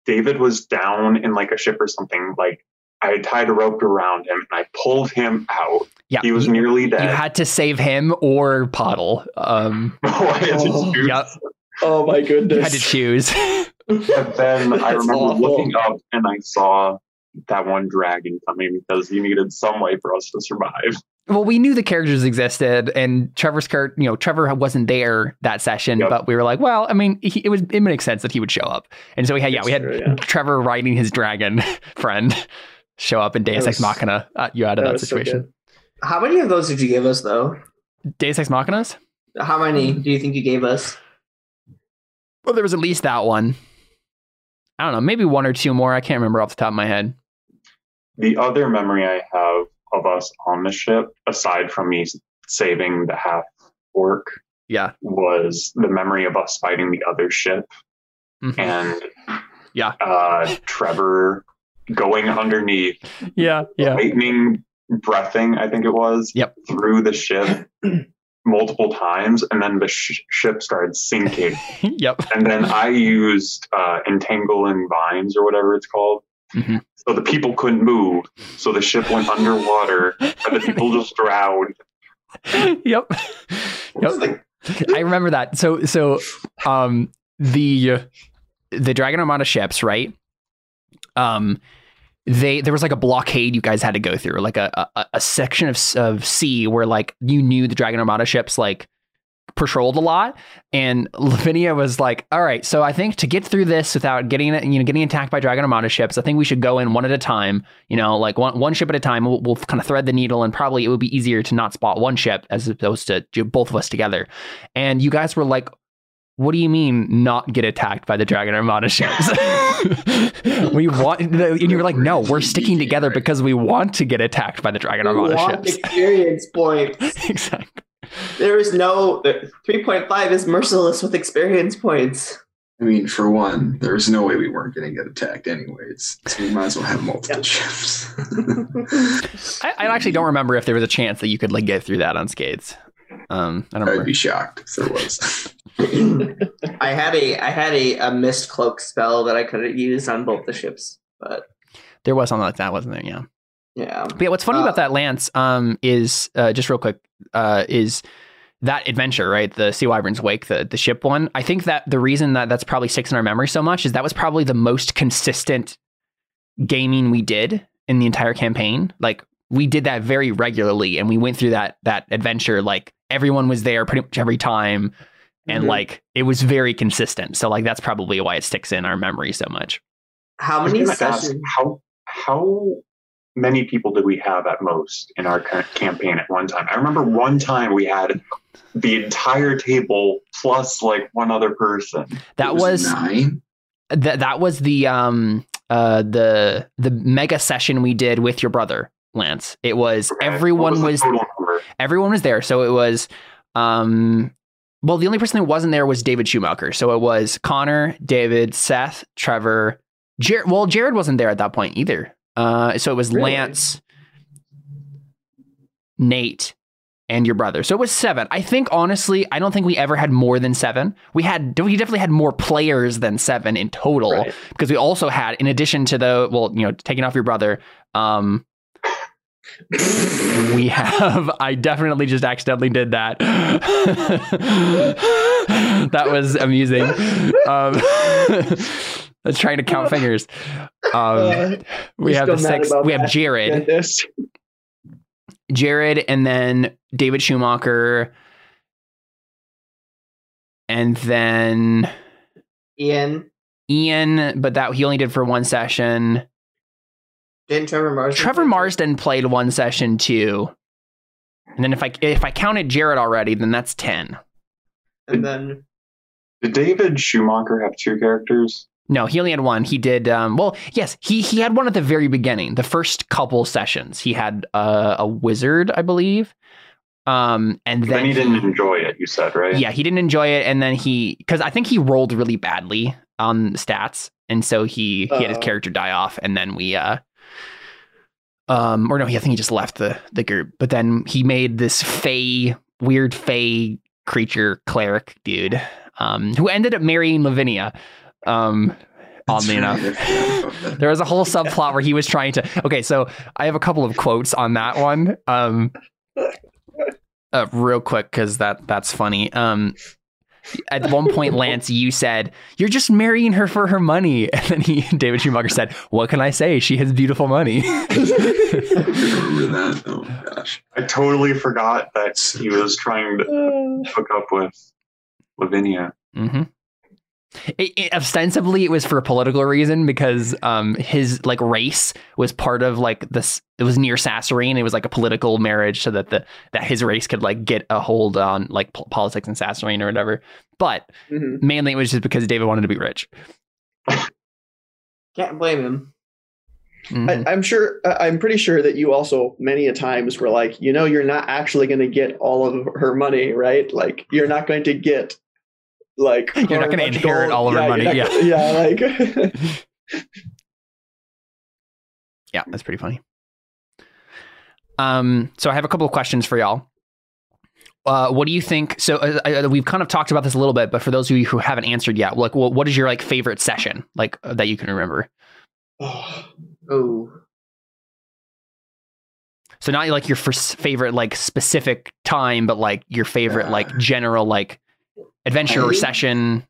Speaker 5: David was down in like a ship or something. Like I had tied a rope around him and I pulled him out.
Speaker 1: Yeah,
Speaker 5: He was
Speaker 1: you,
Speaker 5: nearly dead.
Speaker 1: you had to save him or Pottle. Um,
Speaker 5: Oh, I had to
Speaker 6: Oh,
Speaker 5: choose.
Speaker 1: yep.
Speaker 6: Oh my goodness.
Speaker 1: you had to choose.
Speaker 5: And then I remember
Speaker 6: awful.
Speaker 5: looking up and I saw that one dragon coming because he needed some way for us to survive.
Speaker 1: Well, we knew the characters existed, and Trevor's character, you know, Trevor wasn't there that session,
Speaker 5: Yep.
Speaker 1: but we were like, well, I mean, he, it was it makes sense that he would show up, and so we had yeah, we had
Speaker 6: true, yeah.
Speaker 1: Trevor riding his dragon friend show up in Deus
Speaker 6: That
Speaker 1: Ex
Speaker 6: was-
Speaker 1: Machina uh, you out of that,
Speaker 6: was so
Speaker 1: situation.
Speaker 6: good.
Speaker 4: How many of those did you give us, though?
Speaker 1: Deus Ex Machinas?
Speaker 4: How many do you think you gave us?
Speaker 1: Well, there was at least that one. I don't know, maybe one or two more. I can't remember off the top of my head.
Speaker 5: The other memory I have of us on the ship, aside from me saving the half orc
Speaker 1: Yeah.
Speaker 5: was the memory of us fighting the other ship
Speaker 1: Mhm.
Speaker 5: and
Speaker 1: Yeah.
Speaker 5: uh, Trevor going underneath,
Speaker 1: Yeah. Yeah.
Speaker 5: lightning breathing, I think it was,
Speaker 1: Yep.
Speaker 5: through the ship multiple times, and then the sh- ship started sinking.
Speaker 1: yep.
Speaker 5: and then I used uh, entangling vines or whatever it's called.
Speaker 1: Mhm.
Speaker 5: So the people couldn't move. So the ship went underwater, and the people just drowned.
Speaker 1: yep. Yep. I remember that. So so um the the Dragon Armada ships, right? Um they there was like a blockade you guys had to go through, like a a, a section of of sea where like you knew the Dragon Armada ships like patrolled a lot and Lavinia was like all right so I think to get through this without getting you know getting attacked by Dragon Armada ships I think we should go in one at a time you know like one one ship at a time we'll, we'll kind of thread the needle and probably it would be easier to not spot one ship as opposed to both of us together and you guys were like what do you mean not get attacked by the Dragon Armada ships? we want, and you were like, no, we're sticking together because we want to get attacked by the Dragon Armada
Speaker 4: Want
Speaker 1: ships.
Speaker 4: experience points.
Speaker 1: exactly.
Speaker 4: There is no three point five is merciless with experience points.
Speaker 2: I mean, for one, there's no way we weren't going to get attacked anyways. So we might as well have multiple ships.
Speaker 1: I, I actually don't remember if there was a chance that you could like get through that unscathed. Um, I don't
Speaker 2: I'd
Speaker 1: remember.
Speaker 2: be shocked if there was.
Speaker 4: I had a I had a, a mist cloak spell that I could have used on both the ships, but
Speaker 1: There was something like that, wasn't there? Yeah.
Speaker 4: Yeah.
Speaker 1: But yeah, what's funny
Speaker 4: Uh,
Speaker 1: about that Lance um, is uh, just real quick uh, is that adventure, right? The Sea Wyvern's Wake, the the ship one. I think that the reason that that's probably sticks in our memory so much is that was probably the most consistent gaming we did in the entire campaign. Like we did that very regularly, and we went through that that adventure. Like everyone was there pretty much every time, and
Speaker 4: Mhm.
Speaker 1: like it was very consistent. So like that's probably why it sticks in our memory so much.
Speaker 4: How many sessions?
Speaker 5: how how many people did we have at most in our campaign at one time? I remember one time we had the entire table plus like one other person.
Speaker 1: That
Speaker 2: It
Speaker 1: was
Speaker 2: nine.
Speaker 1: that that was the um uh the the mega session we did with your brother Lance. It was
Speaker 5: Okay,
Speaker 1: everyone
Speaker 5: the
Speaker 1: was, everyone was there. So it was um well the only person who wasn't there was David Schumacher. So it was Connor, David, Seth, Trevor, Jared. Well, Jared wasn't there at that point either. Uh so it was
Speaker 4: Really?
Speaker 1: Lance, Nate, and your brother. So it was seven. I think honestly, I don't think we ever had more than seven. We had we definitely had more players than seven in total
Speaker 4: Right.
Speaker 1: because we also had, in addition to the well, you know, taking off your brother, um, we have. I definitely just accidentally did that. that was amusing. Um, I was trying to count fingers. Um, we have the six.
Speaker 6: about
Speaker 1: We have. Jared. Jared and then David Schumacher. And then
Speaker 4: Ian
Speaker 1: Ian, but that he only did for one session.
Speaker 4: didn't Trevor Marsden.
Speaker 1: Trevor
Speaker 4: play?
Speaker 1: Marsden played one session too. And then if I if I counted Jared already, then that's ten.
Speaker 4: and then
Speaker 5: Did David Schumacher have two characters?
Speaker 1: No, he only had one. He did um well, yes, he he had one at the very beginning. The first couple sessions. He had uh, a wizard, I believe. Um and then,
Speaker 5: Then he didn't enjoy it. You said right?
Speaker 1: Yeah, he didn't enjoy it, and then he because I think he rolled really badly on the stats, and so he he had his character die off, and then we uh um or no, he I think he just left the the group, but then he made this fey weird fey creature cleric dude um who ended up marrying Lavinia. Um oddly enough.
Speaker 2: That's right, I forgot about that.
Speaker 1: There was a whole subplot where he was trying to. Okay, so I have a couple of quotes on that one. Um, uh, real quick because that that's funny. Um, at one point, Lance, you said you're just marrying her for her money, and then he, David Schumacher said, "What can I say? She has beautiful money."
Speaker 2: I that. Oh gosh.
Speaker 5: I totally forgot that he was trying to hook up with Lavinia.
Speaker 1: hmm It, it- ostensibly, it was for a political reason because um, his like race was part of like this. It was near Sasserine. It was like a political marriage, so that the that his race could like get a hold on like po- politics in Sasserine or whatever. But
Speaker 6: Mhm.
Speaker 1: mainly, it was just because David wanted to be rich.
Speaker 4: can't blame him.
Speaker 1: Mhm.
Speaker 6: I, I'm sure. I'm pretty sure that you also many a times were like, you know, you're not actually going to get all of her money, right? Like, you're not going to get like
Speaker 1: You're not gonna inherit all of her
Speaker 6: Yeah,
Speaker 1: money,
Speaker 6: you're not gonna- yeah, like
Speaker 1: Yeah, that's pretty funny. Um, so I have a couple of questions for y'all. Uh, what do you think? So uh, I, we've kind of talked about this a little bit, but for those of you who haven't answered yet, like, what what is your like favorite session, like uh, that you can remember?
Speaker 6: Oh,
Speaker 4: Oh,
Speaker 1: So not like your first favorite like specific time, but like your favorite like
Speaker 2: Uh,
Speaker 1: general like adventure or
Speaker 2: I-
Speaker 1: session.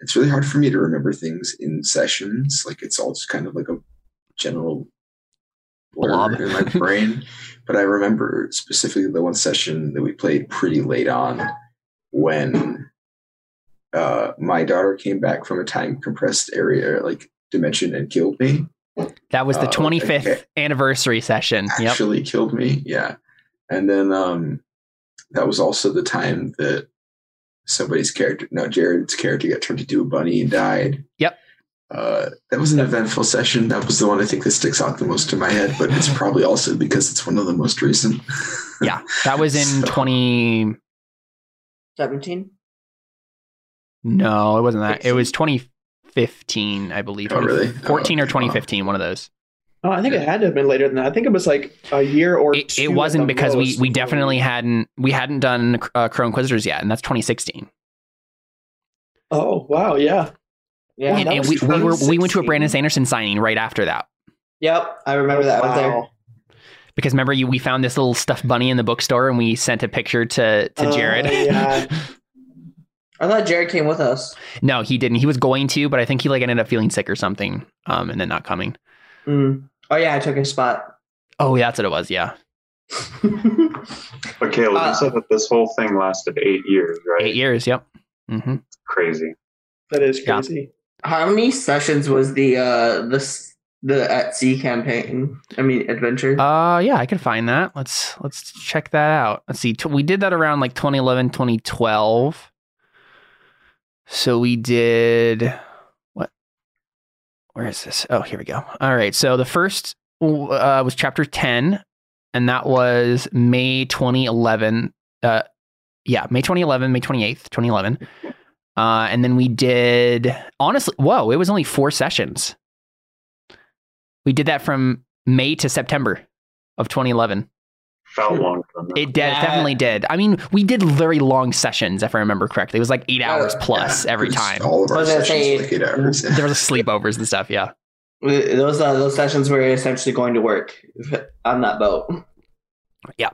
Speaker 2: it's really hard for me to remember things in sessions. Like it's all just kind of like a general
Speaker 1: Blob.
Speaker 2: in my brain. but I remember specifically the one session that we played pretty late on when uh, my daughter came back from a time compressed area like dimension and killed me.
Speaker 1: That was the twenty fifth
Speaker 2: okay.
Speaker 1: anniversary session. Yep.
Speaker 2: Actually killed me. Yeah. And then um that was also the time that somebody's character no Jared's character got turned into a bunny and died.
Speaker 1: Yep.
Speaker 2: Uh, that was an eventful session. That was the one I think that sticks out the most in my head, but it's probably also because it's one of the most recent.
Speaker 1: Yeah, that was in
Speaker 2: So-
Speaker 1: twenty.
Speaker 4: 17?
Speaker 1: No, it wasn't that. It was twenty fifteen, I believe.
Speaker 2: Oh, really?
Speaker 1: 14 or
Speaker 2: Oh, okay.
Speaker 1: twenty fifteen, one of those.
Speaker 6: Oh, I think it had to have been later than that. I think it was like a year or
Speaker 1: It,
Speaker 6: two
Speaker 1: it wasn't because we we definitely hadn't we hadn't done uh, Crow Inquisitors yet, and that's twenty sixteen.
Speaker 6: Oh wow, yeah.
Speaker 4: Yeah.
Speaker 1: and and we, we were we went to a Brandon Sanderson signing right after that
Speaker 4: Yep, I remember that was there.
Speaker 1: Because remember you we found this little stuffed bunny in the bookstore and we sent a picture to to
Speaker 6: Oh,
Speaker 1: Jared.
Speaker 6: yeah.
Speaker 4: I thought Jared came with us.
Speaker 1: no, he didn't. He was going to, but I think he like ended up feeling sick or something, um, and then not coming.
Speaker 4: Mm. Oh yeah, I took his spot.
Speaker 1: Oh, yeah, that's what it was. Yeah,
Speaker 5: But Caleb,
Speaker 4: Uh,
Speaker 5: you said that this whole thing lasted eight years, right?
Speaker 1: eight years. Yep. hmm
Speaker 5: Crazy.
Speaker 6: That is
Speaker 1: Yeah.
Speaker 6: crazy.
Speaker 4: How many sessions was the uh this the at sea campaign? I mean adventure.
Speaker 1: Uh, yeah, I can find that. Let's let's check that out. Let's see. T- we did that around like 2011, 2012. So we did what? Where is this? Oh, here we go. All right. So the first uh, was chapter 10, and that was May 2011. Uh, yeah, May 2011, May 28th, 2011. Uh, and then we did honestly, whoa, it was only four sessions. We did that from May to September of 2011.
Speaker 5: Felt longer than that.
Speaker 1: It de-
Speaker 4: Yeah.
Speaker 1: definitely did. I mean, we did very long sessions, if I remember correctly. It was like eight hours plus
Speaker 2: Yeah,
Speaker 1: every time.
Speaker 2: All of
Speaker 4: I
Speaker 2: our sessions
Speaker 4: say-
Speaker 2: were like eight hours.
Speaker 1: There was sleepovers and stuff. Yeah.
Speaker 4: those uh, those sessions were essentially going to work on that boat.
Speaker 1: Yeah.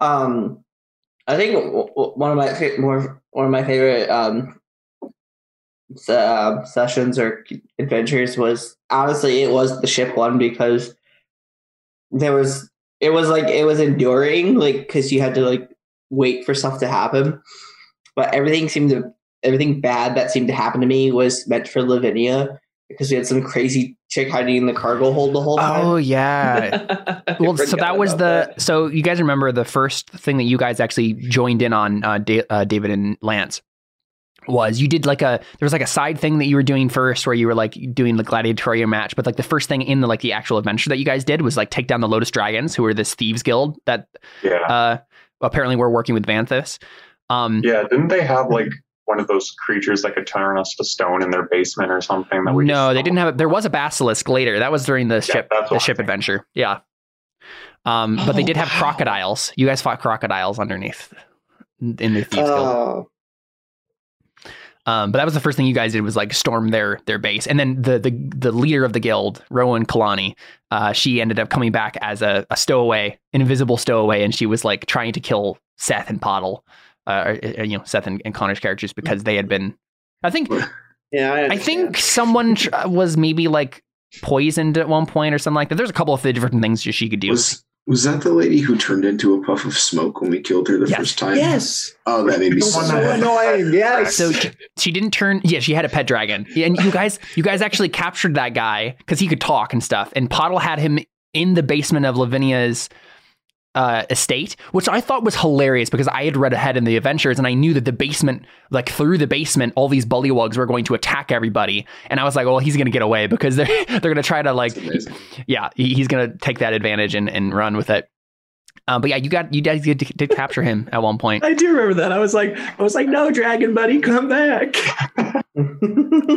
Speaker 4: Um, I think w- w- one of my more one of my favorite um uh, sessions or adventures was honestly it was the ship one because there was it was like it was enduring like because you had to like wait for stuff to happen, but everything seemed to everything bad that seemed to happen to me was meant for Lavinia because we had some crazy chick hiding in the cargo hold the whole time.
Speaker 1: Oh yeah. Well, so that was the
Speaker 4: about
Speaker 1: so you guys remember the first thing that you guys actually joined in on uh, da- uh, David and Lance was you did like a there was like a side thing that you were doing first where you were like doing the gladiatorial match but like the first thing in the like the actual adventure that you guys did was like take down the Lotus Dragons who were this thieves guild that
Speaker 5: Yeah.
Speaker 1: uh apparently we're working with Vanthus um
Speaker 5: Yeah. Didn't they have like one of those creatures that could turn us to stone in their basement or something? That we
Speaker 1: no they didn't have it there was a basilisk later that was during the ship the
Speaker 5: what
Speaker 1: ship
Speaker 5: I'm
Speaker 1: adventure yeah um but they
Speaker 6: Oh,
Speaker 1: did have
Speaker 6: wow.
Speaker 1: crocodiles you guys fought crocodiles underneath in the thieves guild
Speaker 6: Oh,
Speaker 1: Um, but that was the first thing you guys did was like storm their their base, and then the the the leader of the guild, Rowan Kalani, uh, she ended up coming back as a, a stowaway, an invisible stowaway, and she was like trying to kill Seth and Pottle, uh, or, uh, you know Seth and, and Connor's characters because they had been. I think
Speaker 6: yeah. I,
Speaker 1: I think someone tr- was maybe like poisoned at one point or something like that. There's a couple of different things she could do.
Speaker 2: Was was that the lady who turned into a puff of smoke when we killed her the
Speaker 1: Yes.
Speaker 2: first time?
Speaker 6: Yes.
Speaker 2: Oh, that made me
Speaker 5: The
Speaker 2: so
Speaker 5: one
Speaker 6: So
Speaker 5: that
Speaker 2: mad.
Speaker 5: had-
Speaker 6: annoying. Yes.
Speaker 1: So she, she didn't turn. Yeah, she had a pet dragon, and you guys, you guys actually captured that guy because he could talk and stuff. And Pottle had him in the basement of Lavinia's uh, estate, which I thought was hilarious because I had read ahead in the adventures and I knew that the basement, like through the basement, all these bullywugs were going to attack everybody. And I was like, well, he's going to get away because they're they're going to try to like, yeah, he's going to take that advantage and, and run with it. Um, but yeah, you got you guys did, did capture him at one point.
Speaker 6: I do remember that. I was like, I was like, no, dragon buddy, come back.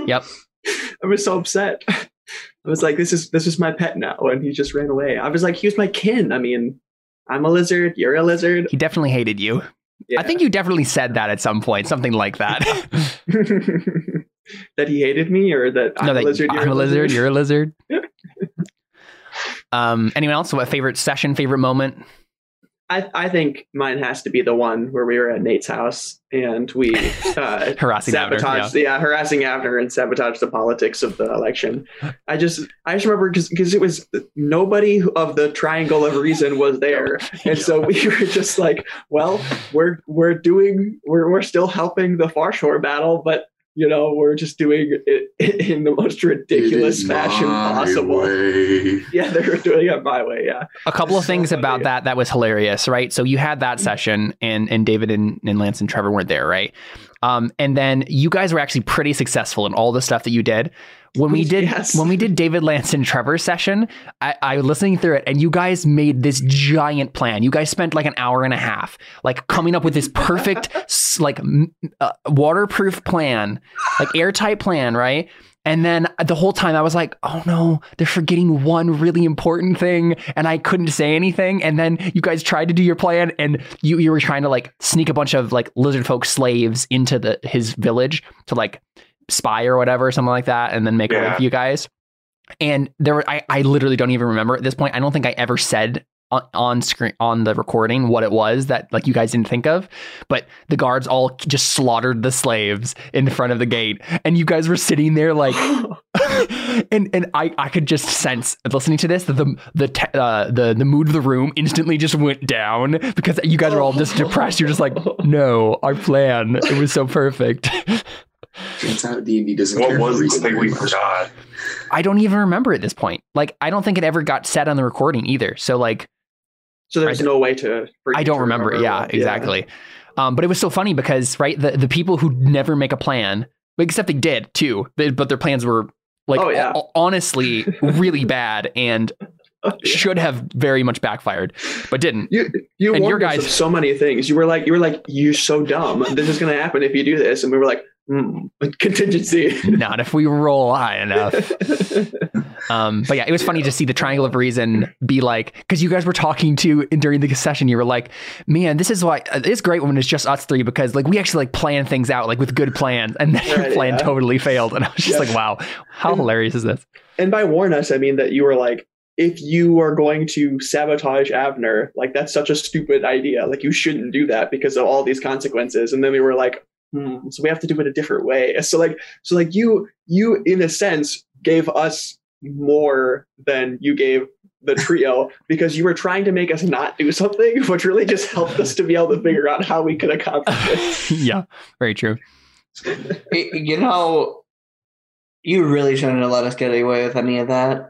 Speaker 1: Yep.
Speaker 6: I was so upset. I was like, this is this is my pet now, and he just ran away. I was like, he was my kin. I mean, I'm a lizard. You're a lizard.
Speaker 1: He definitely hated you.
Speaker 6: Yeah.
Speaker 1: I think you definitely said that at some point, something like that.
Speaker 6: that he hated me, or that I'm
Speaker 1: no,
Speaker 6: a lizard. You're
Speaker 1: I'm a lizard. You're a lizard. Um. Anyone else? What favorite session? Favorite moment?
Speaker 6: I, I think mine has to be the one where we were at Nate's house and we uh,
Speaker 1: Harassing Avner,
Speaker 6: sabotaged, yeah. harassing Avner and sabotaged the politics of the election. I just, I just remember because it was nobody of the triangle of reason was there, and so we were just like, well, we're we're doing, we're we're still helping the Far Shore battle, but you know, we're just doing it in the most ridiculous fashion possible.
Speaker 2: way.
Speaker 6: Yeah, they were doing it my way. Yeah.
Speaker 1: a couple of
Speaker 6: So
Speaker 1: things
Speaker 6: funny.
Speaker 1: about that that was hilarious, right? So you had that session, and and David and, and Lance and Trevor weren't there, right? Um, and then you guys were actually pretty successful in all the stuff that you did. When we did
Speaker 6: Yes.
Speaker 1: when we did David Lance and Trevor session, I, I was listening through it, and you guys made this giant plan. You guys spent like an hour and a half, like coming up with this perfect, like uh, waterproof plan, like airtight plan, right? And then the whole time I was like, oh no, they're forgetting one really important thing. And I couldn't say anything. And then you guys tried to do your plan and you, you were trying to like sneak a bunch of like lizard folk slaves into the his village to like spy or whatever, something like that, and then make a way for you guys. And there were I, I literally don't even remember at this point. I don't think I ever said on, on screen on the recording what it was that like you guys didn't think of but the guards all just slaughtered the slaves in front of the gate and you guys were sitting there like and and I, I could just sense listening to this that the the te- uh, the the mood of the room instantly just went down because you guys are all just depressed. You're just like, no, our plan it was so perfect.
Speaker 2: Turns out D&D doesn't
Speaker 5: What
Speaker 2: care
Speaker 5: was the thing we forgot?
Speaker 1: I don't even remember at this point. Like I don't think it ever got said on the recording either. So like
Speaker 6: So there's
Speaker 1: I
Speaker 6: no way to.
Speaker 1: I don't
Speaker 6: to
Speaker 1: remember. Yeah,
Speaker 6: what-
Speaker 1: exactly. Um, but it was so funny because right the the people who never make a plan, except they did too, they- but their plans were like
Speaker 6: Oh, yeah.
Speaker 1: ho- honestly really bad and
Speaker 6: Oh, yeah.
Speaker 1: should have very much backfired, but didn't.
Speaker 6: You you
Speaker 1: And your
Speaker 6: warned us
Speaker 1: guys-
Speaker 6: so many things. You were like you were like you're so dumb. This is going to happen if you do this, and we were like hmm, contingency.
Speaker 1: Not if we roll high enough. Um, but yeah, it was funny to see the triangle of reason be like, because you guys were talking to during the session, you were like, man, this is why uh, it's great when it's just us three because like we actually like plan things out like with good plans, and then your
Speaker 6: Right,
Speaker 1: plan
Speaker 6: yeah.
Speaker 1: totally failed, and I was just
Speaker 6: Yeah.
Speaker 1: like, wow, how
Speaker 6: And-
Speaker 1: hilarious is this?
Speaker 6: and by warn us, I mean that you were like, if you are going to sabotage Avner, like that's such a stupid idea. Like you shouldn't do that because of all these consequences. And then we were like, hmm, so we have to do it a different way. So like, so like you, you in a sense gave us more than you gave the trio because you were trying to make us not do something, which really just helped us to be able to figure out how we could accomplish it.
Speaker 1: yeah, very true.
Speaker 4: Y- you know, you really shouldn't have let us get away with any of that.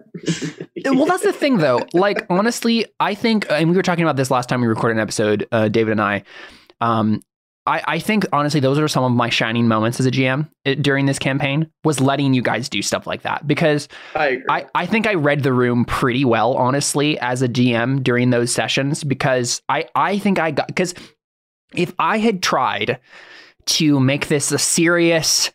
Speaker 1: well, that's the thing, though. Like, honestly, I think, and we were talking about this last time we recorded an episode, uh, David and I. Um, I, I think honestly, those are some of my shining moments as a GM uh, during this campaign. Was letting you guys do stuff like that because
Speaker 6: I.
Speaker 1: I, I think I read the room pretty well, honestly, as a GM during those sessions because I, I think I got because if I had tried to make this a serious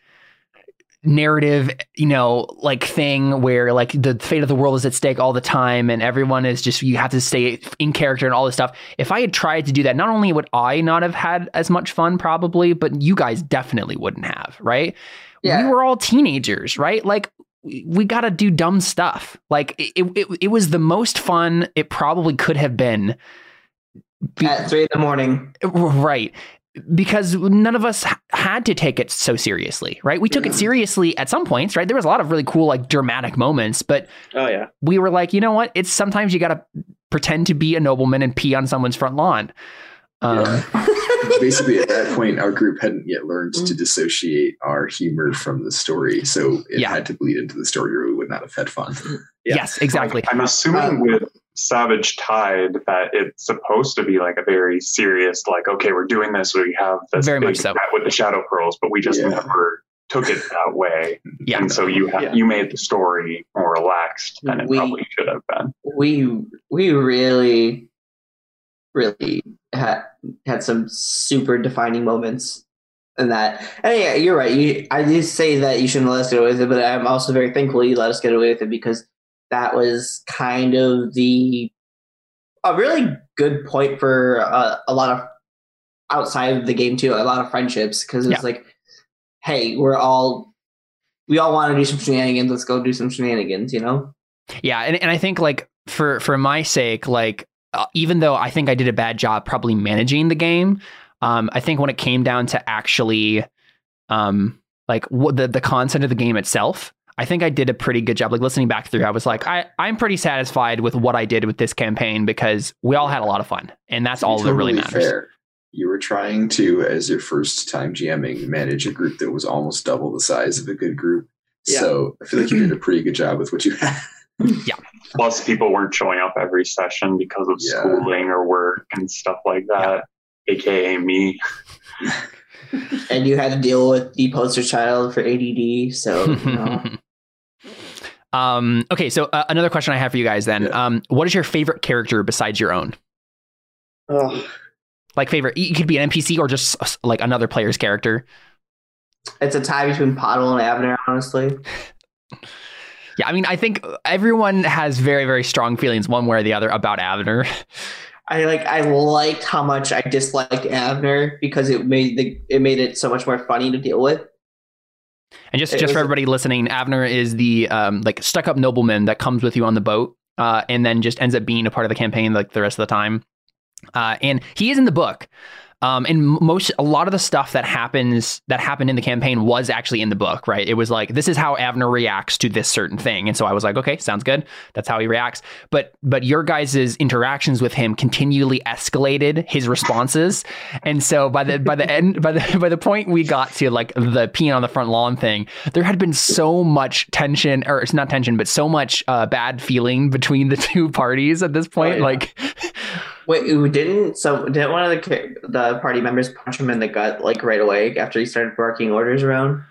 Speaker 1: narrative, you know, like thing where like the fate of the world is at stake all the time and everyone is just you have to stay in character and all this stuff. If I had tried to do that, not only would I not have had as much fun probably, but you guys definitely wouldn't have, right?
Speaker 4: Yeah.
Speaker 1: We were all teenagers, right? Like we- got to do dumb stuff. Like it, it, it was the most fun it probably could have been. Be-
Speaker 4: At three in the morning.
Speaker 1: right. Because none of us had to take it so seriously, right? We took it seriously at some points, right? There was a lot of really cool, like dramatic moments, but
Speaker 6: oh yeah.
Speaker 1: we were like, you know what? It's sometimes you got to pretend to be a nobleman and pee on someone's front lawn. Um,
Speaker 2: Yeah. Basically, at that point, our group hadn't yet learned
Speaker 1: Mm.
Speaker 2: to dissociate our humor from the story, so it
Speaker 1: Yeah.
Speaker 2: had to bleed into the story, or we would not have had fun.
Speaker 6: Yeah.
Speaker 1: Yes, exactly.
Speaker 5: I'm assuming
Speaker 4: Um,
Speaker 5: with Savage Tide that it's supposed to be like a very serious, like, okay, we're doing this. We have this
Speaker 1: Very
Speaker 5: big
Speaker 1: much so.
Speaker 5: with the shadow pearls, but we just
Speaker 2: Yeah.
Speaker 5: never took it that way.
Speaker 1: Yeah.
Speaker 5: And so you ha-
Speaker 6: Yeah.
Speaker 5: you made the story more relaxed than it
Speaker 4: We-
Speaker 5: probably should have been.
Speaker 4: we we really really had had some super defining moments in that and yeah you're right you i did say that you shouldn't let us get away with it but i'm also very thankful you let us get away with it because that was kind of the a really good point for uh, a lot of outside of the game too a lot of friendships because it's
Speaker 1: Yeah.
Speaker 4: like hey we're all we all want to do some shenanigans let's go do some shenanigans you know
Speaker 1: Yeah, and, and I think like for for my sake, like uh, even though I think I did a bad job probably managing the game, um, I think when it came down to actually, um, like what the the content of the game itself, I think I did a pretty good job. Like listening back through, I was like, I I'm pretty satisfied with what I did with this campaign because we all had a lot of fun, and that's
Speaker 2: To be
Speaker 1: all that really
Speaker 2: totally
Speaker 1: matters.
Speaker 2: fair, you were trying to, as your first time GMing, manage a group that was almost double the size of a good group.
Speaker 6: Yeah.
Speaker 2: So I feel like you did a pretty good job with what you had. Yeah.
Speaker 5: Plus, people weren't showing up every session because of
Speaker 2: Yeah.
Speaker 5: schooling or work and stuff like that, aka me.
Speaker 4: and you had to deal with the poster child for ADD. So you know.
Speaker 1: um, okay, so uh, another question I have for you guys then.
Speaker 2: Yeah.
Speaker 1: Um, what is your favorite character besides your own?
Speaker 6: Ugh.
Speaker 1: Like favorite, it could be an NPC or just uh, like another player's character.
Speaker 4: it's a tie between Pottle and Avner, honestly.
Speaker 1: Yeah, I mean, I think everyone has very, very strong feelings one way or the other about Avner.
Speaker 4: I like I liked how much I disliked Avner because it made the it made it so much more funny to deal with.
Speaker 1: And just,
Speaker 4: It
Speaker 1: just
Speaker 4: was-
Speaker 1: for everybody listening, Abner is the um, like stuck up nobleman that comes with you on the boat, uh, and then just ends up being a part of the campaign like the rest of the time. Uh, and he is in the book. Um, and most, a lot of the stuff that happens that happened in the campaign was actually in the book, right? It was like this is how Avner reacts to this certain thing, and so I was like, okay, sounds good. That's how he reacts. But but your guys' interactions with him continually escalated his responses, and so by the by the end by the by the point we got to like the peeing on the front lawn thing, there had been so much tension, or it's not tension, but so much uh, bad feeling between the two parties at this point.
Speaker 6: yeah.
Speaker 1: Like,
Speaker 4: Wait, who didn't so didn't one of the the party members punch him in the gut like right away after he started barking orders around?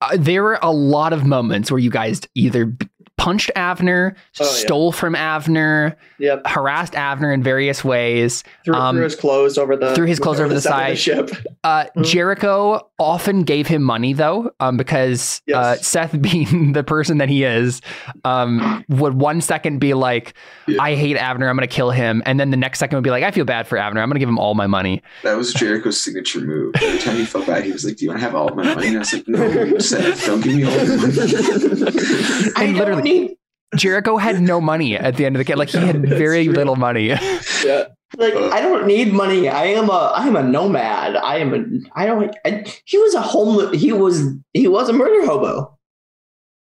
Speaker 1: uh, there were a lot of moments where you guys either punched Avner,
Speaker 6: Oh, yeah.
Speaker 1: stole from Avner,
Speaker 6: Yep.
Speaker 1: harassed Avner in various ways.
Speaker 6: Threw,
Speaker 1: Um,
Speaker 6: threw his clothes over the
Speaker 1: threw his clothes over the
Speaker 6: side of
Speaker 1: side.
Speaker 6: ship.
Speaker 1: Uh. Jericho often gave him money though, um, because uh, Seth, being the person that he is, um, would one second be like,
Speaker 2: Yeah.
Speaker 1: "I hate Avner, I'm going to kill him," and then the next second would be like, "I feel bad for Avner, I'm going to give him all my money."
Speaker 2: That was Jericho's signature move. Every time he felt bad, he was like, "Do you want to have all my money?" And I was like, "No, Seth, don't give me all the money."
Speaker 4: I
Speaker 1: And
Speaker 4: don't
Speaker 1: literally-
Speaker 4: need
Speaker 1: Jericho had no money at the end of the game; like he had very
Speaker 6: true.
Speaker 1: little money.
Speaker 6: Yeah.
Speaker 4: like I don't need money. I am a I am a nomad. I am a I don't. I, he was a homeless. He was he was a murder hobo.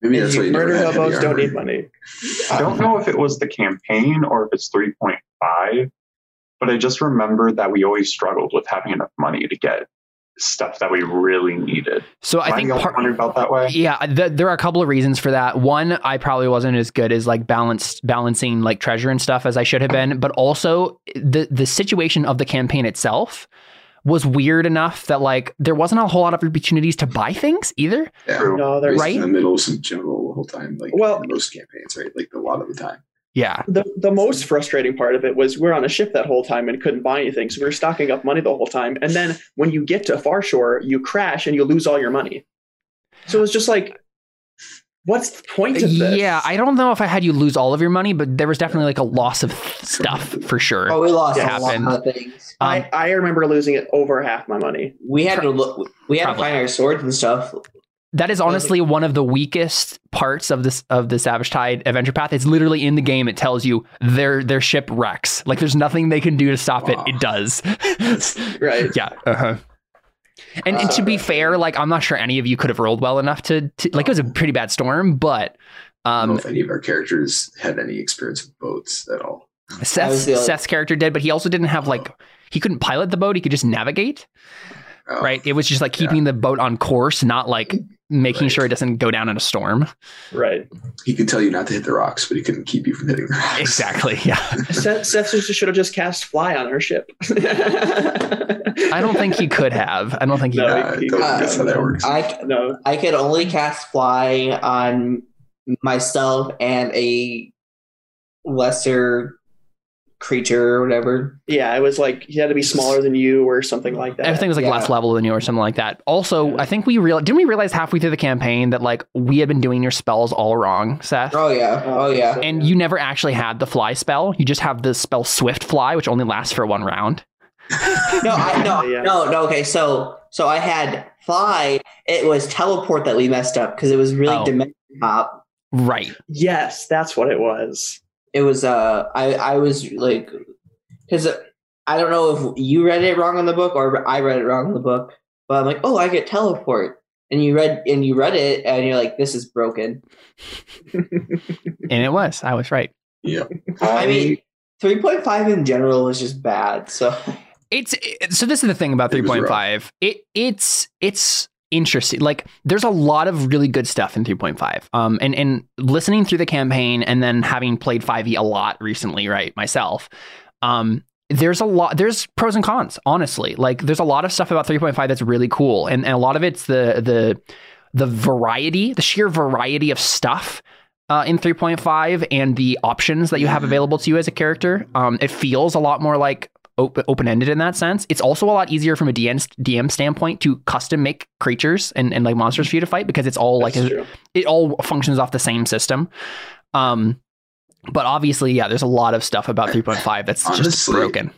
Speaker 2: Maybe that's why you
Speaker 6: Murder hobos don't
Speaker 2: armor.
Speaker 6: need money.
Speaker 5: I don't know if it was the campaign or if it's 3.5, but I just remember that we always struggled with having enough money to get stuff that we really needed.
Speaker 1: So I think part,
Speaker 5: about that way.
Speaker 1: Yeah, th- there are a couple of reasons for that. One, I probably wasn't as good as like balanced balancing like treasure and stuff as I should have been, but also the the situation of the campaign itself was weird enough that like there wasn't a whole lot of opportunities to buy things either.
Speaker 2: Yeah.
Speaker 6: No,
Speaker 2: Right
Speaker 6: there's
Speaker 1: Right?
Speaker 2: in the middle of some jungle the whole time, like
Speaker 6: Well-
Speaker 2: most campaigns, right? Like a lot of the time.
Speaker 1: Yeah.
Speaker 6: the the most frustrating part of it was we're on a ship that whole time and couldn't buy anything, so we were stocking up money the whole time. And then when you get to far shore, you crash and you lose all your money. So it's just like, what's the point of this?
Speaker 1: Yeah, I don't know if I had you lose all of your money, but there was definitely like a loss of stuff for sure.
Speaker 4: Oh, we lost
Speaker 1: Yeah,
Speaker 4: a lot of things.
Speaker 1: Um,
Speaker 6: I, I remember losing it over half my money.
Speaker 4: We had to look. We had
Speaker 1: Probably.
Speaker 4: to find our swords and stuff.
Speaker 1: That is honestly one of the weakest parts of this of the Savage Tide adventure path. It's literally in the game. It tells you their their ship wrecks. Like there's nothing they can do to stop
Speaker 2: Wow.
Speaker 1: it. It does.
Speaker 6: Right.
Speaker 1: yeah. Uh-huh. And, and to be
Speaker 2: Uh,
Speaker 1: fair, like I'm not sure any of you could have rolled well enough to, to like it was a pretty bad storm, but
Speaker 2: I don't know
Speaker 1: um
Speaker 2: if any of our characters had any experience with boats at all.
Speaker 1: Seth's,
Speaker 4: other-
Speaker 1: Seth's character did, but he also didn't have like he couldn't pilot the boat. He could just navigate.
Speaker 2: Oh,
Speaker 1: Right. It was just like
Speaker 2: Yeah.
Speaker 1: keeping the boat on course, not like making
Speaker 2: Right.
Speaker 1: sure it doesn't go down in a storm.
Speaker 6: Right.
Speaker 2: He could tell you not to hit the rocks, but he couldn't keep you from hitting the rocks.
Speaker 1: Exactly. Yeah.
Speaker 6: Seth, Seth just should have just cast fly on her ship.
Speaker 1: I don't think he could have. I don't think he
Speaker 6: No,
Speaker 1: could.
Speaker 2: Uh,
Speaker 6: he- he-
Speaker 2: don't that's how that works.
Speaker 4: I
Speaker 6: No.
Speaker 4: I could only cast fly on myself and a lesser creature or whatever.
Speaker 6: Yeah, it was like he had to be smaller than you or something like that.
Speaker 1: Everything was like
Speaker 4: Yeah.
Speaker 1: less level than you or something like that. Also,
Speaker 6: Yeah.
Speaker 1: I think we real didn't we realize halfway through the campaign that like we had been doing your spells all wrong, Seth.
Speaker 4: Oh yeah. Oh, oh yeah.
Speaker 1: And you never actually had the fly spell. You just have the spell Swift Fly, which only lasts for one round.
Speaker 4: No, I no no no. Okay, so so I had fly. It was teleport that we messed up because it was really
Speaker 1: Oh.
Speaker 4: dimension hop.
Speaker 1: Right.
Speaker 6: Yes, that's what it was.
Speaker 4: It was uh I I was like because I don't know if you read it wrong in the book or I read it wrong in the book, but I'm like, oh, I get teleport. And you read and you read it and you're like, this is broken.
Speaker 1: And it was. I was right.
Speaker 2: yeah.
Speaker 4: I mean, three point five in general is just bad. So
Speaker 1: It's it, so this is the thing about
Speaker 2: It
Speaker 1: 3.5. It it's it's interesting. Like there's a lot of really good stuff in 3.5. Um and and listening through the campaign and then having played 5e a lot recently, right, myself. Um there's a lot there's pros and cons, honestly. Like there's a lot of stuff about 3.5 that's really cool and, and a lot of it's the the the variety, the sheer variety of stuff uh, in 3.5 and the options that you have available to you as a character. Um, it feels a lot more like open ended in that sense. It's also a lot easier from a DM, DM standpoint to custom make creatures and, and like monsters for you to fight because it's all like a- it all functions off the same system. Um, but obviously, yeah, there's a lot of stuff about 3.5 that's just broken.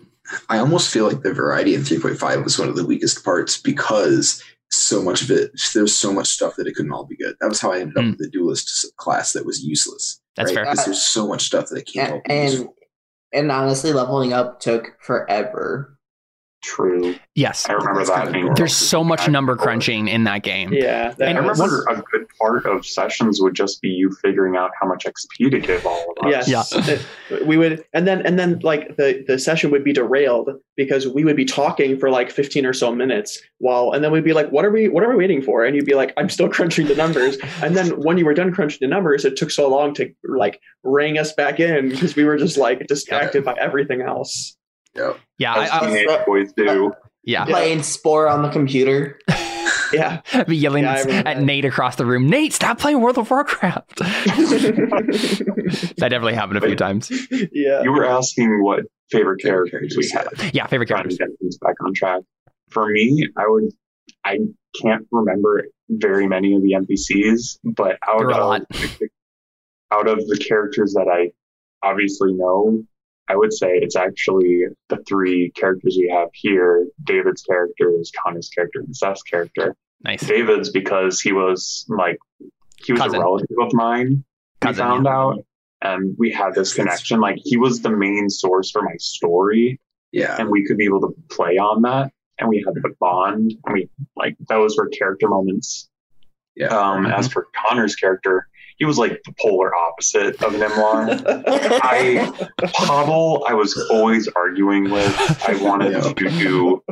Speaker 2: I almost feel like the variety in 3.5 was one of the weakest parts because so much of it, there's so much stuff that it couldn't all be good. That was how I ended up
Speaker 1: Hmm.
Speaker 2: with the duelist class that was useless.
Speaker 1: That's fair.
Speaker 2: Because there's so much stuff that it can't all be
Speaker 4: and
Speaker 2: useful.
Speaker 4: And honestly, leveling up took forever.
Speaker 5: True.
Speaker 1: Yes.
Speaker 5: I remember
Speaker 2: That's
Speaker 5: that.
Speaker 2: kind
Speaker 5: being.
Speaker 1: There's so much
Speaker 5: I've-
Speaker 1: number crunching in that game.
Speaker 6: Yeah, that
Speaker 1: And
Speaker 5: I
Speaker 6: was-
Speaker 5: remember a good part of sessions would just be you figuring out how much XP to give all of us.
Speaker 6: Yes,
Speaker 1: Yeah.
Speaker 6: It- we would, and then and then like the the session would be derailed because we would be talking for like fifteen or so minutes while, and then we'd be like, "What are we? What are we waiting for?" And you'd be like, "I'm still crunching the numbers." And then when you were done crunching the numbers, it took so long to like ring us back in because we were just like distracted by everything else.
Speaker 1: Yeah.
Speaker 5: As
Speaker 1: I, I,
Speaker 5: teenage boys do.
Speaker 1: yeah.
Speaker 4: Playing Spore on the computer.
Speaker 6: Yeah,
Speaker 1: be yelling
Speaker 6: Yeah,
Speaker 1: at,
Speaker 6: that.
Speaker 1: Nate across the room. Nate, stop playing World of Warcraft. that definitely happened a few times.
Speaker 6: yeah.
Speaker 5: You were asking what favorite
Speaker 2: Favorite
Speaker 5: characters we
Speaker 2: characters,
Speaker 5: had.
Speaker 1: Yeah, favorite
Speaker 5: Trying to
Speaker 1: characters.
Speaker 5: get things back on track. For me, I would. I can't remember very many of the NPCs, but out
Speaker 1: There were a
Speaker 5: of out of the characters that I obviously know, I would say it's actually the three characters we have here. David's character is Connor's character and Seth's character.
Speaker 1: Nice.
Speaker 5: David's because he was like he was
Speaker 1: Cousin.
Speaker 5: a relative of mine.
Speaker 1: Cousin,
Speaker 5: we found
Speaker 1: yeah.
Speaker 5: out, and we had this connection. Like he was the main source for my story,
Speaker 2: Yeah.
Speaker 5: and we could be able to play on that, and we had the bond. And we like those were character moments.
Speaker 2: Yeah.
Speaker 5: Um,
Speaker 1: Mm-hmm.
Speaker 5: as for Connor's character, he was like the polar opposite of Nimlar. I Pavel, I was always arguing with. I wanted
Speaker 2: Yeah.
Speaker 5: to do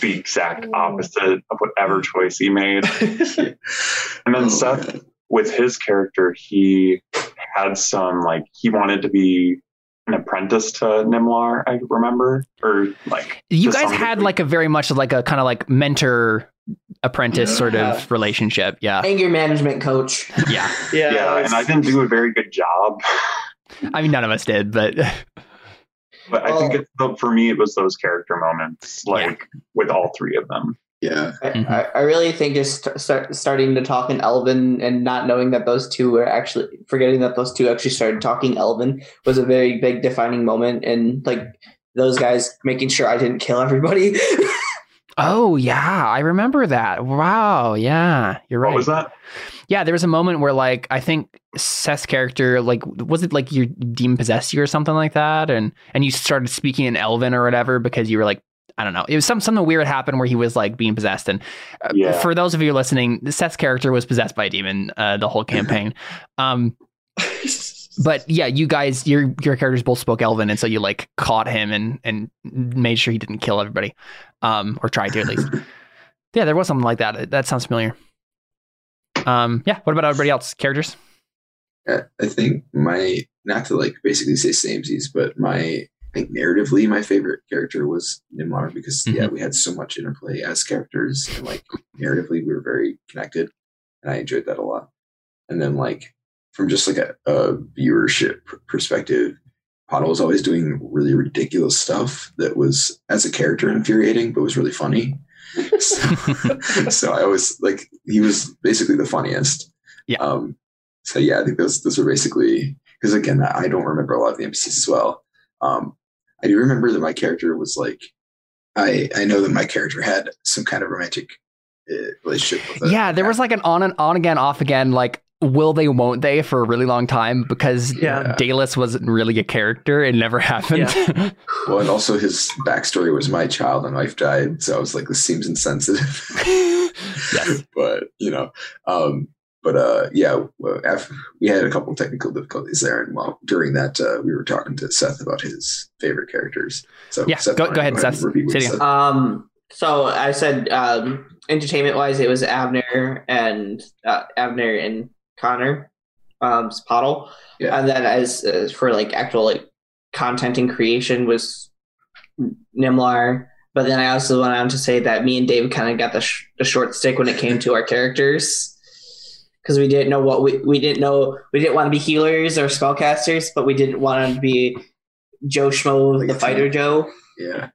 Speaker 5: the exact oh. opposite of whatever choice he made. And then
Speaker 2: Oh,
Speaker 5: Seth,
Speaker 2: man.
Speaker 5: with his character, he had some like he wanted to be an apprentice to Nimlar. I remember, or like
Speaker 1: You guys had
Speaker 5: degree.
Speaker 1: like a very much like a kind of like mentor apprentice sort
Speaker 4: Yeah.
Speaker 1: of relationship. Yeah.
Speaker 4: Anger management coach.
Speaker 1: Yeah.
Speaker 6: yeah,
Speaker 5: yeah, and I didn't do a very good job.
Speaker 1: I mean, none of us did, but
Speaker 5: But I think
Speaker 4: Well-
Speaker 5: it's for me, it was those character moments, like with all three of them.
Speaker 2: Yeah.
Speaker 4: I,
Speaker 1: Mhm.
Speaker 4: I, I really think just start, starting to talk in Elven and not knowing that those two were actually forgetting that those two actually started talking Elven was a very big defining moment, and like those guys making sure I didn't kill everybody.
Speaker 1: oh, yeah. I remember that. Wow. Yeah. You're right.
Speaker 5: What was that?
Speaker 1: Yeah, there was a moment where like I think Seth's character like was it like your demon possessed you or something like that, and and you started speaking in Elven or whatever because you were like I don't know it was some something weird happened where he was like being possessed, and uh,
Speaker 5: Yeah.
Speaker 1: for those of you listening, Seth's character was possessed by a demon uh, the whole campaign. um, but yeah, you guys your your characters both spoke Elven, and so you like caught him and and made sure he didn't kill everybody, um, or tried to at least. Yeah, there was something like that. That sounds familiar. Um, yeah. What about everybody else? Characters?
Speaker 2: I I think my not to like basically say samesies, but my I think narratively my favorite character was Nimlar because yeah we had so much interplay as characters and like narratively we were very connected and I enjoyed that a lot. And then like from just like a, a viewership perspective, Pottle was always doing really ridiculous stuff that was as a character infuriating but was really funny. So, so I always like he was basically the funniest.
Speaker 1: Yeah.
Speaker 2: Um, so yeah, I think those those are basically because again, I don't remember a lot of the NPCs as well. Um, I do remember that my character was like, I I know that my character had some kind of romantic uh, relationship with.
Speaker 1: yeah, there was like an on and on again, off again, like will they, won't they, for a really long time because
Speaker 6: Yeah.
Speaker 1: Dallas wasn't really a character. It never happened.
Speaker 2: well, and also his backstory was my child and wife died, so I was like, this seems insensitive.
Speaker 1: Yes.
Speaker 2: but you know, um, but uh, yeah, after, we had a couple technical difficulties there, and while during that, uh, we were talking to Seth about his favorite characters. So
Speaker 1: Yeah,
Speaker 2: Seth,
Speaker 1: go-
Speaker 2: why
Speaker 1: go
Speaker 2: don't
Speaker 1: ahead,
Speaker 2: you
Speaker 1: Seth.
Speaker 2: repeat what
Speaker 1: Say it
Speaker 2: you
Speaker 1: again.
Speaker 2: said?
Speaker 4: Um, so I said, um, entertainment wise, it was Avner and uh, Avner and Connor, um, Pottle,
Speaker 2: Yeah.
Speaker 4: and then as, as for like actual like content and creation was Nimlar. But then I also went on to say that me and Dave kind of got the, sh- the short stick when it came to our characters. Because we didn't know what we, we didn't know we didn't want to be healers or spellcasters, but we didn't want to be Joe Schmo,
Speaker 2: Like
Speaker 4: the fighter. Joe.
Speaker 2: Yeah,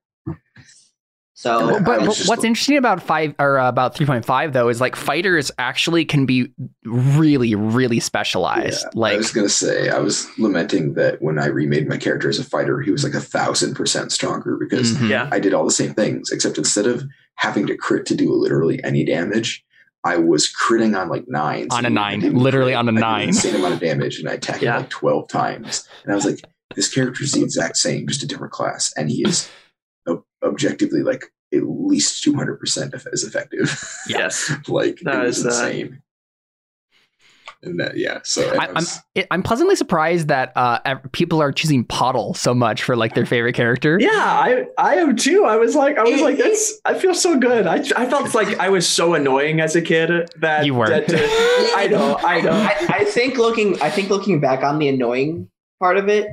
Speaker 4: So
Speaker 1: Well, but,
Speaker 2: was
Speaker 1: but
Speaker 2: just-
Speaker 1: what's interesting about five or uh, about three point five though is like fighters actually can be really really specialized.
Speaker 2: Yeah,
Speaker 1: like
Speaker 2: I was gonna say, I was lamenting that when I remade my character as a fighter, he was like a thousand percent stronger because
Speaker 1: mhm.
Speaker 6: Yeah.
Speaker 2: I did all the same things, except instead of having to crit to do literally any damage, I was critting on like nines.
Speaker 1: On a nine, literally
Speaker 2: crit.
Speaker 1: on a
Speaker 2: I did
Speaker 1: nine.
Speaker 2: an insane amount of damage, and I attacked
Speaker 6: Yeah.
Speaker 2: him like twelve times. And I was like, this character is the exact same, just a different class, and he is ob- objectively like at least two hundred percent as effective.
Speaker 6: Yes.
Speaker 2: like
Speaker 6: That
Speaker 2: it was
Speaker 6: is, uh,
Speaker 2: insane. and that yeah, so and
Speaker 1: I,
Speaker 2: I
Speaker 1: I'm
Speaker 2: was-
Speaker 1: I'm pleasantly surprised that uh, people are choosing Pottle so much for like their favorite character.
Speaker 6: Yeah, I I am too. I was like, I was like, that's. I feel so good. I, I felt like I was so annoying as a kid that
Speaker 1: You were.
Speaker 6: that, uh, I know, I know.
Speaker 4: I, I think looking I think looking back on the annoying part of it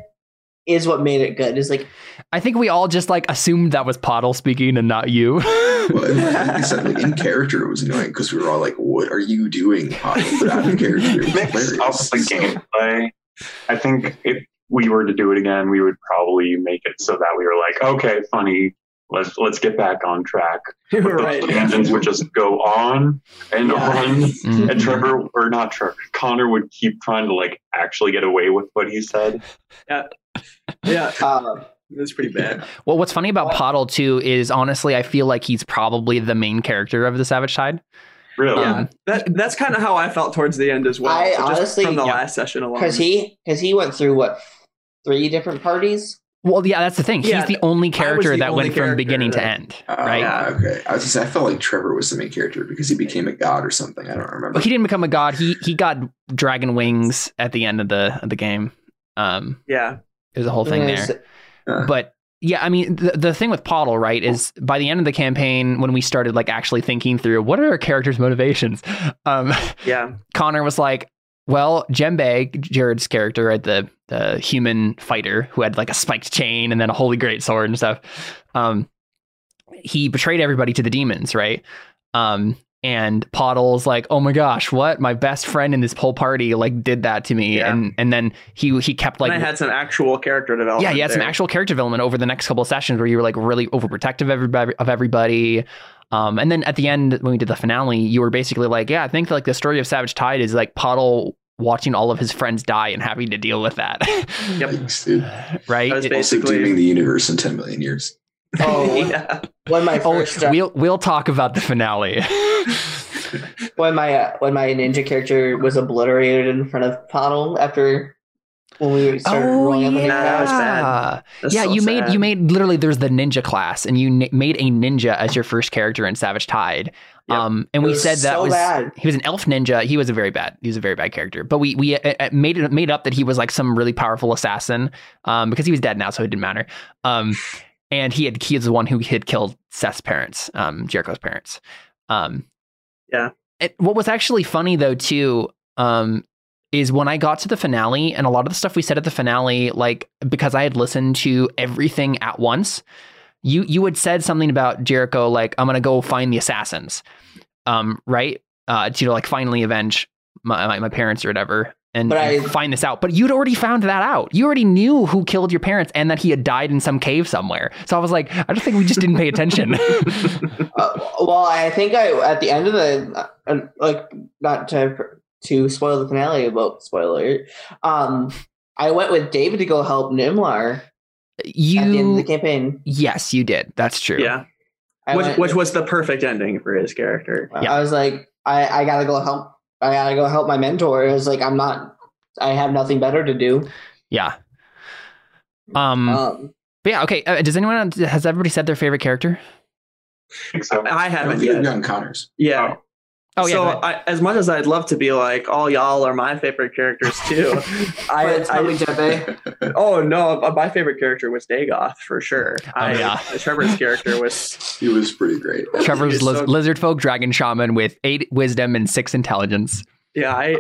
Speaker 4: is what made it good. Is like
Speaker 1: I think we all just like assumed that was Pottle speaking and not you.
Speaker 2: Well, and like I said, like in character, it was annoying because we were all like, "What are you doing?" Pottle?" But out of character, it
Speaker 5: mix
Speaker 2: hilarious.
Speaker 5: up the
Speaker 2: So,
Speaker 5: gameplay. I think if we were to do it again, we would probably make it so that we were like, okay, funny. Let's let's get back on track. But those
Speaker 6: right.
Speaker 5: tangents would just go on and
Speaker 6: Yeah.
Speaker 5: on.
Speaker 1: Mhm.
Speaker 5: And Trevor, or not Trevor, Connor would keep trying to like actually get away with what he said.
Speaker 6: Yeah,
Speaker 4: uh,
Speaker 6: it's pretty bad.
Speaker 1: Well, what's funny about Pottle too is honestly, I feel like he's probably the main character of the Savage Tide.
Speaker 5: Really?
Speaker 6: Yeah,
Speaker 1: Um,
Speaker 6: that that's kind of how I felt towards the end as well.
Speaker 4: I
Speaker 6: just
Speaker 4: honestly-
Speaker 6: from the
Speaker 1: Yeah.
Speaker 6: last session alone.
Speaker 4: because he because he went through what three different parties.
Speaker 1: Well, yeah, that's the thing.
Speaker 6: Yeah,
Speaker 1: he's the only character
Speaker 6: the
Speaker 1: that
Speaker 6: only
Speaker 1: went from
Speaker 6: character
Speaker 1: beginning to end,
Speaker 2: uh,
Speaker 1: right?
Speaker 6: Yeah.
Speaker 2: Okay, I was just, I felt like Trevor was the main character because he became a god or something. I don't remember.
Speaker 1: But he didn't become a god. He he got dragon wings at the end of the of the game. Um,
Speaker 6: yeah,
Speaker 1: there's a whole thing there.
Speaker 2: Uh,
Speaker 1: But yeah, I mean, the, the thing with Pottle, right, is by the end of the campaign, when we started like actually thinking through what are our characters' motivations, um,
Speaker 6: yeah,
Speaker 1: Connor was like, well, Jembe, Jared's character, right, the the human fighter who had like a spiked chain and then a holy great sword and stuff, um, he betrayed everybody to the demons, right? Um, and Pottle's like, oh my gosh, what? My best friend in this whole party like did that to me,
Speaker 6: Yeah.
Speaker 1: and and then he he kept like
Speaker 6: and I had some actual character development.
Speaker 1: yeah, he had some actual character development over the next couple of sessions where you were like really overprotective of everybody. Of everybody. Um, and then at the end, when we did the finale, you were basically like, yeah, I think like the story of Savage Tide is like Pottle watching all of his friends die and having to deal with that.
Speaker 6: Yep.
Speaker 2: Thanks, dude.
Speaker 1: right?
Speaker 6: That was
Speaker 1: It-
Speaker 2: Also
Speaker 6: Basically-
Speaker 2: dooming the universe in ten million years.
Speaker 4: Oh,
Speaker 6: yeah.
Speaker 4: when my
Speaker 1: oh,
Speaker 4: first uh,
Speaker 1: we'll we'll talk about the finale.
Speaker 4: when my uh, when my ninja character was obliterated in front of Pottle after when we started
Speaker 1: oh
Speaker 4: rolling up
Speaker 1: yeah,
Speaker 4: the
Speaker 6: that was bad. That's
Speaker 1: yeah.
Speaker 6: so
Speaker 1: you made you made literally there's the ninja class, and you n- made a ninja as your first character in Savage Tide.
Speaker 6: Yep.
Speaker 1: Um, and
Speaker 4: It
Speaker 1: we said that
Speaker 4: so
Speaker 1: was
Speaker 4: bad.
Speaker 1: he was an elf ninja. He was a very bad. He was a very bad character. But we we uh, uh, made it made up that he was like some really powerful assassin. Um, because he was dead now, so it didn't matter. Um, and he had he was the one who had killed Seth's parents, um, Jericho's parents. Um,
Speaker 6: Yeah.
Speaker 1: it, what was actually funny though too um, is when I got to the finale and a lot of the stuff we said at the finale, like because I had listened to everything at once, you you had said something about Jericho, like I'm gonna go find the assassins, um, right? Uh, to you know, like finally avenge my, my, my parents or whatever. And,
Speaker 4: But
Speaker 1: and
Speaker 4: I-
Speaker 1: find this out, but you'd already found that out. You already knew who killed your parents and that he had died in some cave somewhere. So I was like, I just think we just didn't pay attention.
Speaker 4: Uh, well, I think I at the end of the uh, like not to to spoil the finale but spoiler. Um, I went with David to go help Nimlar at the end of
Speaker 1: you,
Speaker 4: the campaign.
Speaker 1: yes, you did. That's true.
Speaker 6: Yeah,
Speaker 4: I
Speaker 6: which
Speaker 4: went-
Speaker 6: which was the perfect ending for his character.
Speaker 1: Yeah.
Speaker 4: I was like, I, I gotta go help. I gotta go help my mentor. It was like I'm not. I have nothing better to do.
Speaker 1: Yeah. Um,
Speaker 4: Um,
Speaker 1: but yeah, okay. Uh, does anyone has everybody said their favorite character?
Speaker 5: I think so.
Speaker 6: I
Speaker 2: I
Speaker 6: haven't
Speaker 2: think
Speaker 6: yet.
Speaker 2: gotten Connors.
Speaker 6: Yeah.
Speaker 1: Oh yeah.
Speaker 6: so. I, as much as I'd love to be like, all y'all are my favorite characters too. I,
Speaker 4: but it's
Speaker 6: I oh no, my favorite character was Dagoth for sure. I,
Speaker 1: Oh, yeah.
Speaker 6: Trevor's character was
Speaker 2: He was pretty great.
Speaker 1: Trevor's
Speaker 6: It's
Speaker 1: liz-
Speaker 6: so-
Speaker 1: lizard folk dragon shaman with eight wisdom and six intelligence.
Speaker 6: yeah. I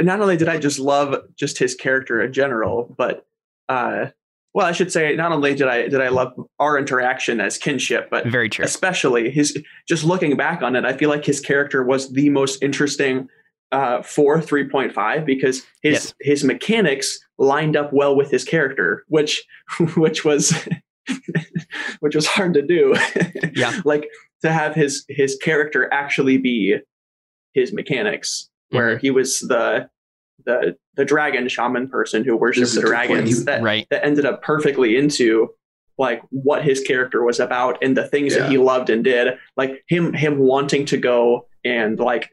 Speaker 6: not only did I just love just his character in general, but uh, well, I should say not only did I did I love our interaction as kinship, but
Speaker 1: Very true.
Speaker 6: especially his just looking back on it i feel like his character was the most interesting uh, for 3.5 because his
Speaker 1: Yes.
Speaker 6: his mechanics lined up well with his character which which was which was hard to do
Speaker 1: Yeah.
Speaker 6: like to have his his character actually be his mechanics where he was the the the dragon shaman person who worshipped
Speaker 2: This is
Speaker 6: the
Speaker 2: such point.
Speaker 6: dragons
Speaker 2: He-
Speaker 6: that
Speaker 1: Right.
Speaker 6: that ended up perfectly into like what his character was about and the things that he loved and did like him him wanting to go and like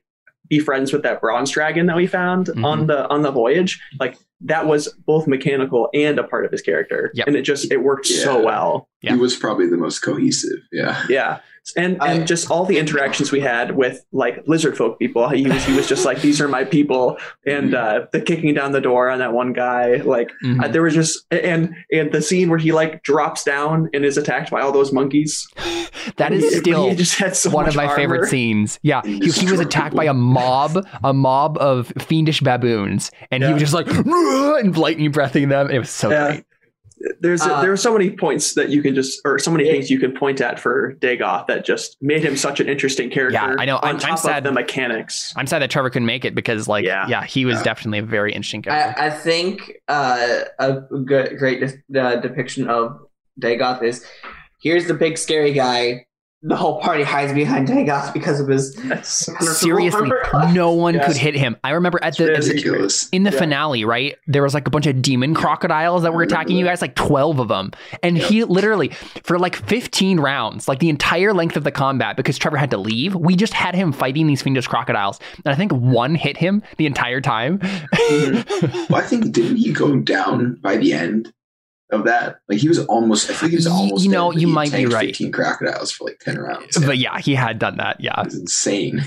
Speaker 6: be friends with that bronze dragon that we found
Speaker 1: Mhm.
Speaker 6: on the on the voyage like that was both mechanical and a part of his character
Speaker 1: Yep.
Speaker 6: and it just it worked so well
Speaker 1: Yeah.
Speaker 2: He was probably the most cohesive. Yeah.
Speaker 6: yeah and
Speaker 4: I-
Speaker 6: and just all the interactions we had with like lizard folk people he was he was just like these are my people and uh the kicking down the door on that one guy like
Speaker 1: Mhm.
Speaker 6: uh, there was just and and the scene where he like drops down and is attacked by all those monkeys.
Speaker 1: that is
Speaker 6: He-
Speaker 1: is
Speaker 6: he
Speaker 1: still
Speaker 6: just had so
Speaker 1: one of my
Speaker 6: armor.
Speaker 1: favorite scenes. Yeah,
Speaker 2: He
Speaker 1: he, he was
Speaker 2: destroyed
Speaker 1: attacked by a mob, a mob of fiendish baboons, and he was just like and lightning breathing them. It was so
Speaker 6: Yeah.
Speaker 1: great.
Speaker 6: There's
Speaker 4: Uh,
Speaker 6: there are so many points that you can just or so many
Speaker 4: Yeah.
Speaker 6: things you can point at for Dagoth that just made him such an interesting character.
Speaker 1: Yeah, I know.
Speaker 6: On
Speaker 1: I'm- I'm
Speaker 6: top
Speaker 1: sad-
Speaker 6: of the mechanics.
Speaker 1: I'm sad that Trevor couldn't make it because, like, yeah,
Speaker 6: Yeah.
Speaker 1: he was
Speaker 2: Yeah.
Speaker 1: definitely a very interesting character.
Speaker 4: I, I think uh, a good, great uh, depiction of Dagoth is here's the big scary guy. The whole party hides behind Dagoth because of his
Speaker 6: That's
Speaker 1: Seriously, no one
Speaker 6: Yes.
Speaker 1: could hit him. I remember at the, at the- in the
Speaker 6: Yeah.
Speaker 1: finale, right? There was like a bunch of demon crocodiles that were
Speaker 2: I remember
Speaker 1: attacking you guys, like 12 of them. And he literally, for like 15 rounds, like the entire length of the combat, because Trevor had to leave, we just had him fighting these fiendish crocodiles. And I think one hit him the entire time. Mm-hmm.
Speaker 2: Well, I think didn't he go down by the end of that? Like he was almost. I think he was almost.
Speaker 1: you know,
Speaker 2: but
Speaker 1: you might be right.
Speaker 2: Fifteen crocodiles for like ten rounds.
Speaker 1: but yeah, he had done that. Yeah.
Speaker 2: it was insane.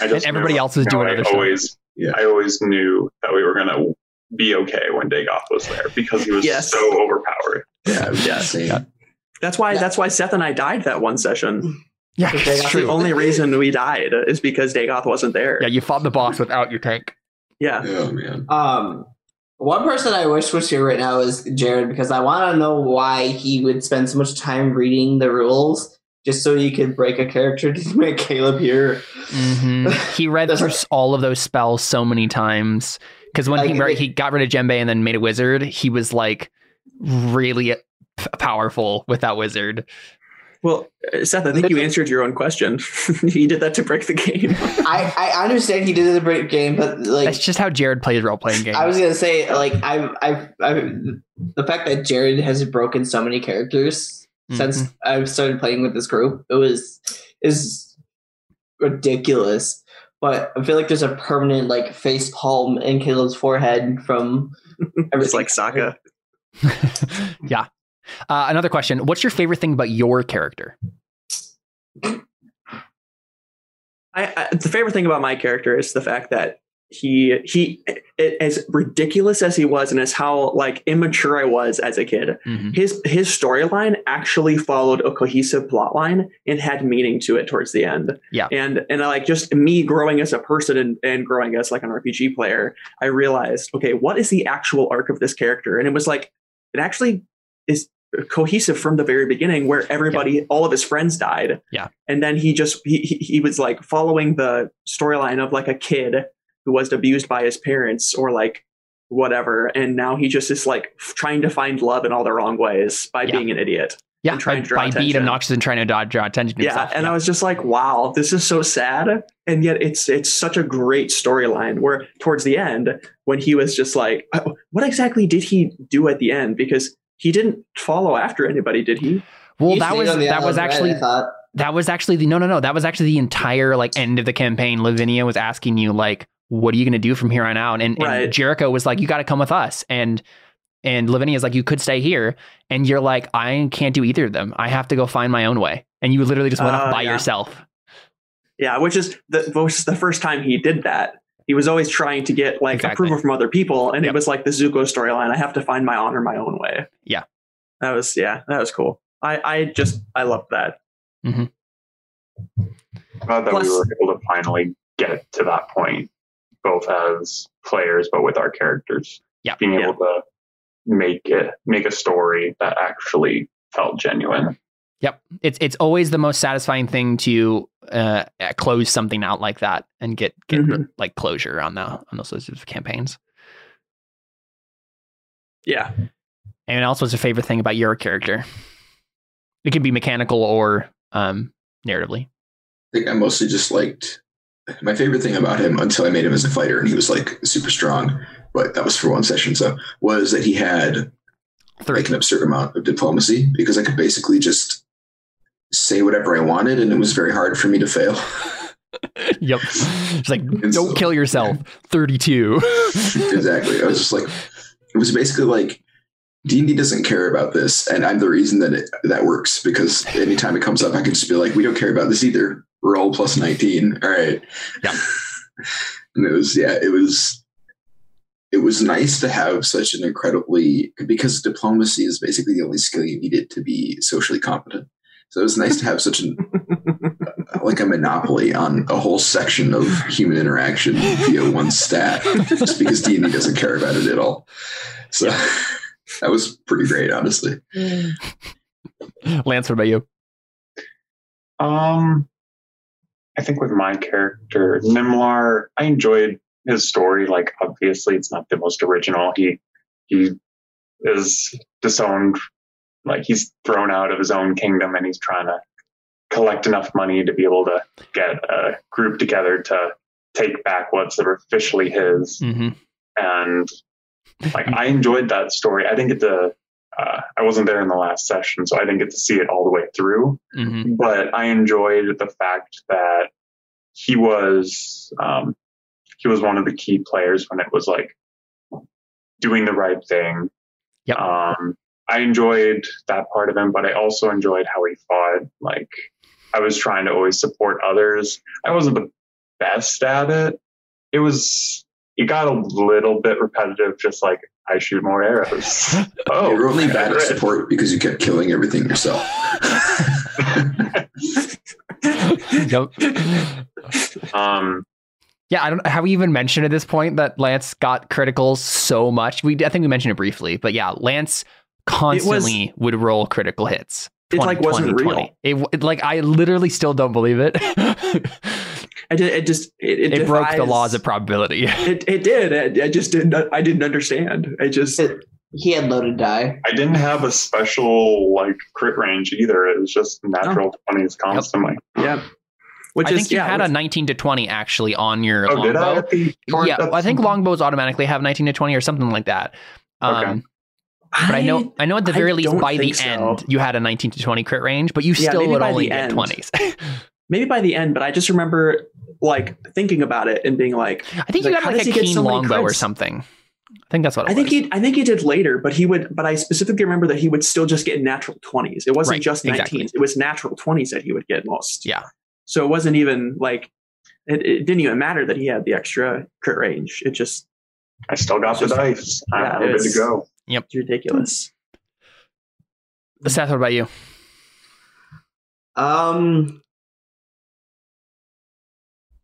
Speaker 5: I just
Speaker 1: everybody
Speaker 5: knew-
Speaker 1: else was doing
Speaker 5: know,
Speaker 1: other
Speaker 5: I
Speaker 1: stuff.
Speaker 5: always,
Speaker 2: Yeah.
Speaker 5: I always knew that we were gonna be okay when Dagoth was there because he was
Speaker 6: Yes.
Speaker 5: so overpowered.
Speaker 2: Yeah, was
Speaker 6: Yeah,
Speaker 1: yeah.
Speaker 6: That's why
Speaker 4: Yeah.
Speaker 6: that's why Seth and I died that one session.
Speaker 1: Yeah,
Speaker 4: that's
Speaker 6: That's
Speaker 1: true.
Speaker 6: the only reason we died is because Dagoth wasn't there.
Speaker 1: Yeah, you fought the boss without your tank.
Speaker 6: Yeah.
Speaker 2: Oh man.
Speaker 4: Um, one person I wish was here right now is Jared because I want to know why he would spend so much time reading the rules just so he could break a character to make Caleb here.
Speaker 1: hmm He read through all of those spells so many times because when he
Speaker 4: Like, it-
Speaker 1: he got rid of Djembe and then made a wizard, he was like really powerful with that wizard.
Speaker 6: Well, uh, Seth, I think you answered your own question. he did that to break the game.
Speaker 4: I, I understand he did the break the game, but like
Speaker 1: That's just how Jared plays role playing games.
Speaker 4: I was gonna say, like I've, I've, I've, the fact that Jared has broken so many characters since
Speaker 1: Mhm.
Speaker 4: I've started playing with this group, it was is ridiculous. But I feel like there's a permanent like face palm in Caleb's forehead from
Speaker 6: it's
Speaker 4: everything.
Speaker 6: like Sokka.
Speaker 1: yeah. Uh, another question: What's your favorite thing about your character?
Speaker 6: I, I, the favorite thing about my character is the fact that he he it, as ridiculous as he was and as how like immature I was as a kid,
Speaker 1: Mhm.
Speaker 6: his his storyline actually followed a cohesive plot line and had meaning to it towards the end.
Speaker 1: Yeah.
Speaker 6: And and I like just me growing as a person and, and growing as like an RPG player, I realized, okay, what is the actual arc of this character? And it was like it actually is cohesive from the very beginning where everybody all of his friends died.
Speaker 1: Yeah.
Speaker 6: And then he just he he, was like following the storyline of like a kid who was abused by his parents or like whatever and now he just is like f- trying to find love in all the wrong ways by
Speaker 1: Yeah.
Speaker 6: being an idiot
Speaker 1: Yeah,
Speaker 6: and trying
Speaker 1: by,
Speaker 6: to draw
Speaker 1: by being obnoxious and trying to draw, draw attention to
Speaker 6: yeah
Speaker 1: himself.
Speaker 6: and i was just like wow this is so sad and yet it's it's such a great storyline where towards the end when he was just like "Uh, what exactly did he do at the end because he didn't follow after anybody did he
Speaker 1: well,
Speaker 4: He
Speaker 1: that was that was
Speaker 4: island, right?
Speaker 1: actually
Speaker 4: I
Speaker 1: that was actually the no no no that was actually the entire like end of the campaign. Lavinia was asking you like, what are you going to do from here on out? And,
Speaker 6: Right.
Speaker 1: and Jericho was like, you got to come with us. And and Lavinia's like, you could stay here. And you're like, I can't do either of them. I have to go find my own way. And you literally just went
Speaker 6: Uh,
Speaker 1: off by
Speaker 6: yeah.
Speaker 1: yourself.
Speaker 6: yeah which is the which is the first time he did that he was always trying to get like
Speaker 1: Exactly.
Speaker 6: approval from other people and
Speaker 1: Yep.
Speaker 6: it was like the zuko storyline i have to find my honor my own way
Speaker 1: Yeah.
Speaker 6: that was yeah that was cool i i just i loved that mm-hmm.
Speaker 5: Glad that
Speaker 6: Plus-
Speaker 5: we were able to finally get to that point, both as players, but with our characters.
Speaker 1: Yeah.
Speaker 5: Being
Speaker 6: Yeah.
Speaker 5: able to make it, make a story that actually felt genuine.
Speaker 1: Yep. It's it's always the most satisfying thing to uh, close something out like that and get get
Speaker 6: Mhm.
Speaker 1: like closure on the on those sorts of campaigns.
Speaker 6: yeah
Speaker 1: And else what's your favorite thing about your character? It can be mechanical or um, narratively.
Speaker 2: I think I mostly just liked my favorite thing about him until I made him as a fighter and he was like super strong, but that was for one session. So was that he had
Speaker 1: Three.
Speaker 2: like an absurd amount of diplomacy because I could basically just say whatever I wanted and it was very hard for me to fail.
Speaker 1: yep. It's like
Speaker 2: And
Speaker 1: don't
Speaker 2: so-
Speaker 1: kill yourself. Thirty-two.
Speaker 2: exactly. I was just like, it was basically like D and D doesn't care about this, and I'm the reason that it that works because anytime it comes up, I can just be like, we don't care about this either. Roll plus nineteen. All right.
Speaker 1: Yeah.
Speaker 2: and it was yeah, it was. It was nice to have such an incredibly because diplomacy is basically the only skill you needed to be socially competent. So it was nice to have such an like a monopoly on a whole section of human interaction via one stat, just because D and D doesn't care about it at all. So that was pretty great, honestly.
Speaker 1: Lance, what about you?
Speaker 5: Um, I think with my character, Nimlar, I enjoyed his story. Like, obviously, it's not the most original. He he is disowned, like he's thrown out of his own kingdom, and he's trying to collect enough money to be able to get a group together to take back what's officially his.
Speaker 1: Mm-hmm.
Speaker 5: And like, I enjoyed that story. I didn't get to. Uh, I wasn't there in the last session, so I didn't get to see it all the way through
Speaker 1: Mm-hmm.
Speaker 5: but I enjoyed the fact that he was um, he was one of the key players when it was like doing the right thing.
Speaker 1: Yep.
Speaker 5: Um, I enjoyed that part of him, but I also enjoyed how he fought. Like I was trying to always support others. I wasn't the best at it. It was it got a little bit repetitive, just like I shoot more arrows. oh,
Speaker 2: you were only bad at support because you kept killing everything yourself.
Speaker 1: yep.
Speaker 5: um,
Speaker 1: Yeah, I don't. Have we even mentioned at this point that Lance got criticals so much? We I think we mentioned it briefly, but yeah, Lance constantly would roll critical hits.
Speaker 6: It, like, wasn't real.
Speaker 1: It, it like I literally still don't believe it.
Speaker 6: I did, it just it, it,
Speaker 1: it broke the laws of probability.
Speaker 6: It, it did. I, I just didn't. I didn't understand. I just
Speaker 4: It- He had loaded die.
Speaker 5: I didn't have a special like crit range either. It was just natural twenties constantly.
Speaker 6: yeah. Which
Speaker 1: I
Speaker 6: is
Speaker 1: think you
Speaker 6: yeah,
Speaker 1: had a 19 to 20 actually on your
Speaker 5: Oh, did I?
Speaker 1: longbow.
Speaker 5: At the short-
Speaker 1: Yeah, I think longbows automatically have 19 to 20 or something like that. Um,
Speaker 5: Okay.
Speaker 1: But I know, I know at the
Speaker 6: I
Speaker 1: very least by the
Speaker 6: so.
Speaker 1: end you had a 19 to 20 crit range, but you
Speaker 6: Yeah,
Speaker 1: still
Speaker 6: maybe
Speaker 1: would
Speaker 6: by
Speaker 1: only
Speaker 6: the
Speaker 1: get
Speaker 6: end.
Speaker 1: 20s.
Speaker 6: maybe by the end, but I just remember like thinking about it and being like,
Speaker 1: I think you
Speaker 6: Like,
Speaker 1: got
Speaker 6: how
Speaker 1: like a
Speaker 6: he get
Speaker 1: keen
Speaker 6: so many
Speaker 1: longbow or something. I think that's what it
Speaker 6: I think he, I think he did later, but he would, but I specifically remember that he would still just get natural twenties. It wasn't
Speaker 1: Right,
Speaker 6: just 19s;
Speaker 1: exactly.
Speaker 6: it was natural twenties that he would get most.
Speaker 1: Yeah.
Speaker 6: So it wasn't even like It, it didn't even matter that he had the extra crit range. It just
Speaker 5: I still got the dice.
Speaker 6: yeah,
Speaker 5: I'm good to
Speaker 6: it's-
Speaker 5: go.
Speaker 6: it's ridiculous.
Speaker 1: Seth, what about you?
Speaker 4: Um,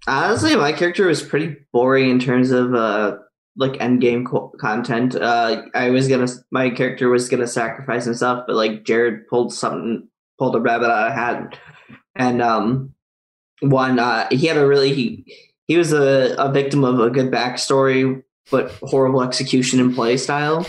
Speaker 4: honestly, my character was pretty boring in terms of uh like end game co- content. Uh, I was gonna my character was gonna sacrifice himself, but like Jared pulled something, pulled a rabbit out of hat, and um, one uh he had a really he he was a, a victim of a good backstory but horrible execution and play style.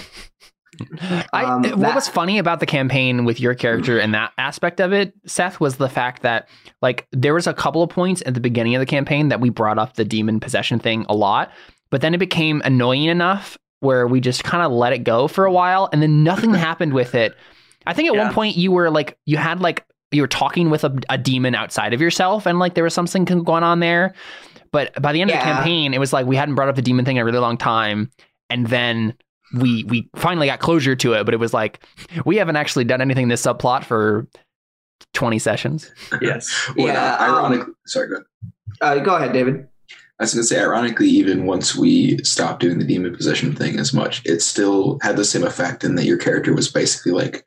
Speaker 1: I,
Speaker 4: Um,
Speaker 1: what
Speaker 4: that-
Speaker 1: was funny about the campaign with your character and that aspect of it, Seth, was the fact that like there was a couple of points at the beginning of the campaign that we brought up the demon possession thing a lot, but then it became annoying enough where we just kind of let it go for a while, and then nothing happened with it. I think at
Speaker 6: Yeah.
Speaker 1: one point you were like you had like you were talking with a, a demon outside of yourself, and like there was something going on there. But by the end of the campaign, it was like we hadn't brought up the demon thing in a really long time, and then we we finally got closure to it. But it was like we haven't actually done anything in this subplot for twenty sessions.
Speaker 6: Yes.
Speaker 2: Well,
Speaker 4: Yeah, um,
Speaker 2: ironically, sorry, go ahead.
Speaker 4: Uh, go ahead, David.
Speaker 2: I was going to say, ironically, even once we stopped doing the demon possession thing as much, it still had the same effect in that your character was basically like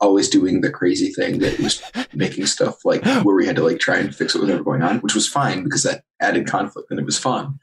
Speaker 2: always doing the crazy thing that was making stuff like where we had to like try and fix what was ever going on, which was fine because that added conflict and it was fun.